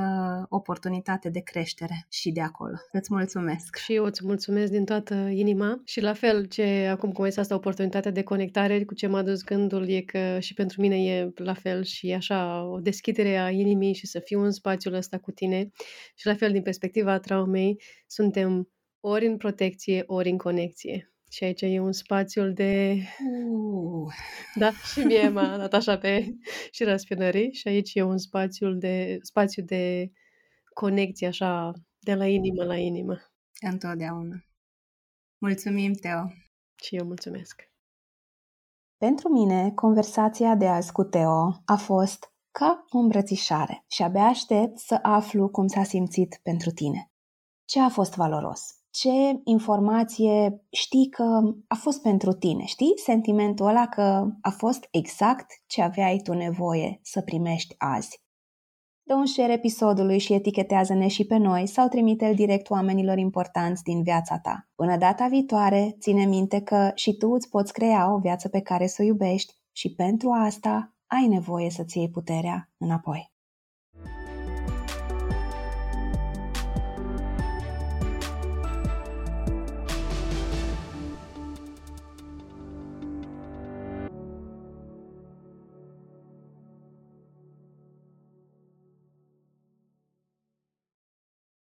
oportunitate de creștere și de acolo. Îți mulțumesc! Și eu îți mulțumesc din toată inima și la fel ce acum cum este asta oportunitatea de conectare, cu ce m-a dus gândul e că și pentru mine e la fel și așa o deschidere a inimii și să fiu în spațiul ăsta cu tine și la fel din perspectiva traumei suntem ori în protecție, ori în conexie. Și aici e un spațiul de... Uh. Da, [LAUGHS] și mie m-a dat așa pe [LAUGHS] și răspinării și aici e un spațiul de, spațiu de conexie așa de la inimă la inimă. Întotdeauna. Mulțumim, Teo. Și eu mulțumesc. Pentru mine, conversația de azi cu Teo a fost ca o îmbrățișare și abia aștept să aflu cum s-a simțit pentru tine. Ce a fost valoros? Ce informație știi că a fost pentru tine, știi? Sentimentul ăla că a fost exact ce aveai tu nevoie să primești azi. Dă un share episodului și etichetează-ne și pe noi sau trimite-l direct oamenilor importanți din viața ta. Până data viitoare, ține minte că și tu îți poți crea o viață pe care să o iubești și pentru asta ai nevoie să-ți iei puterea înapoi.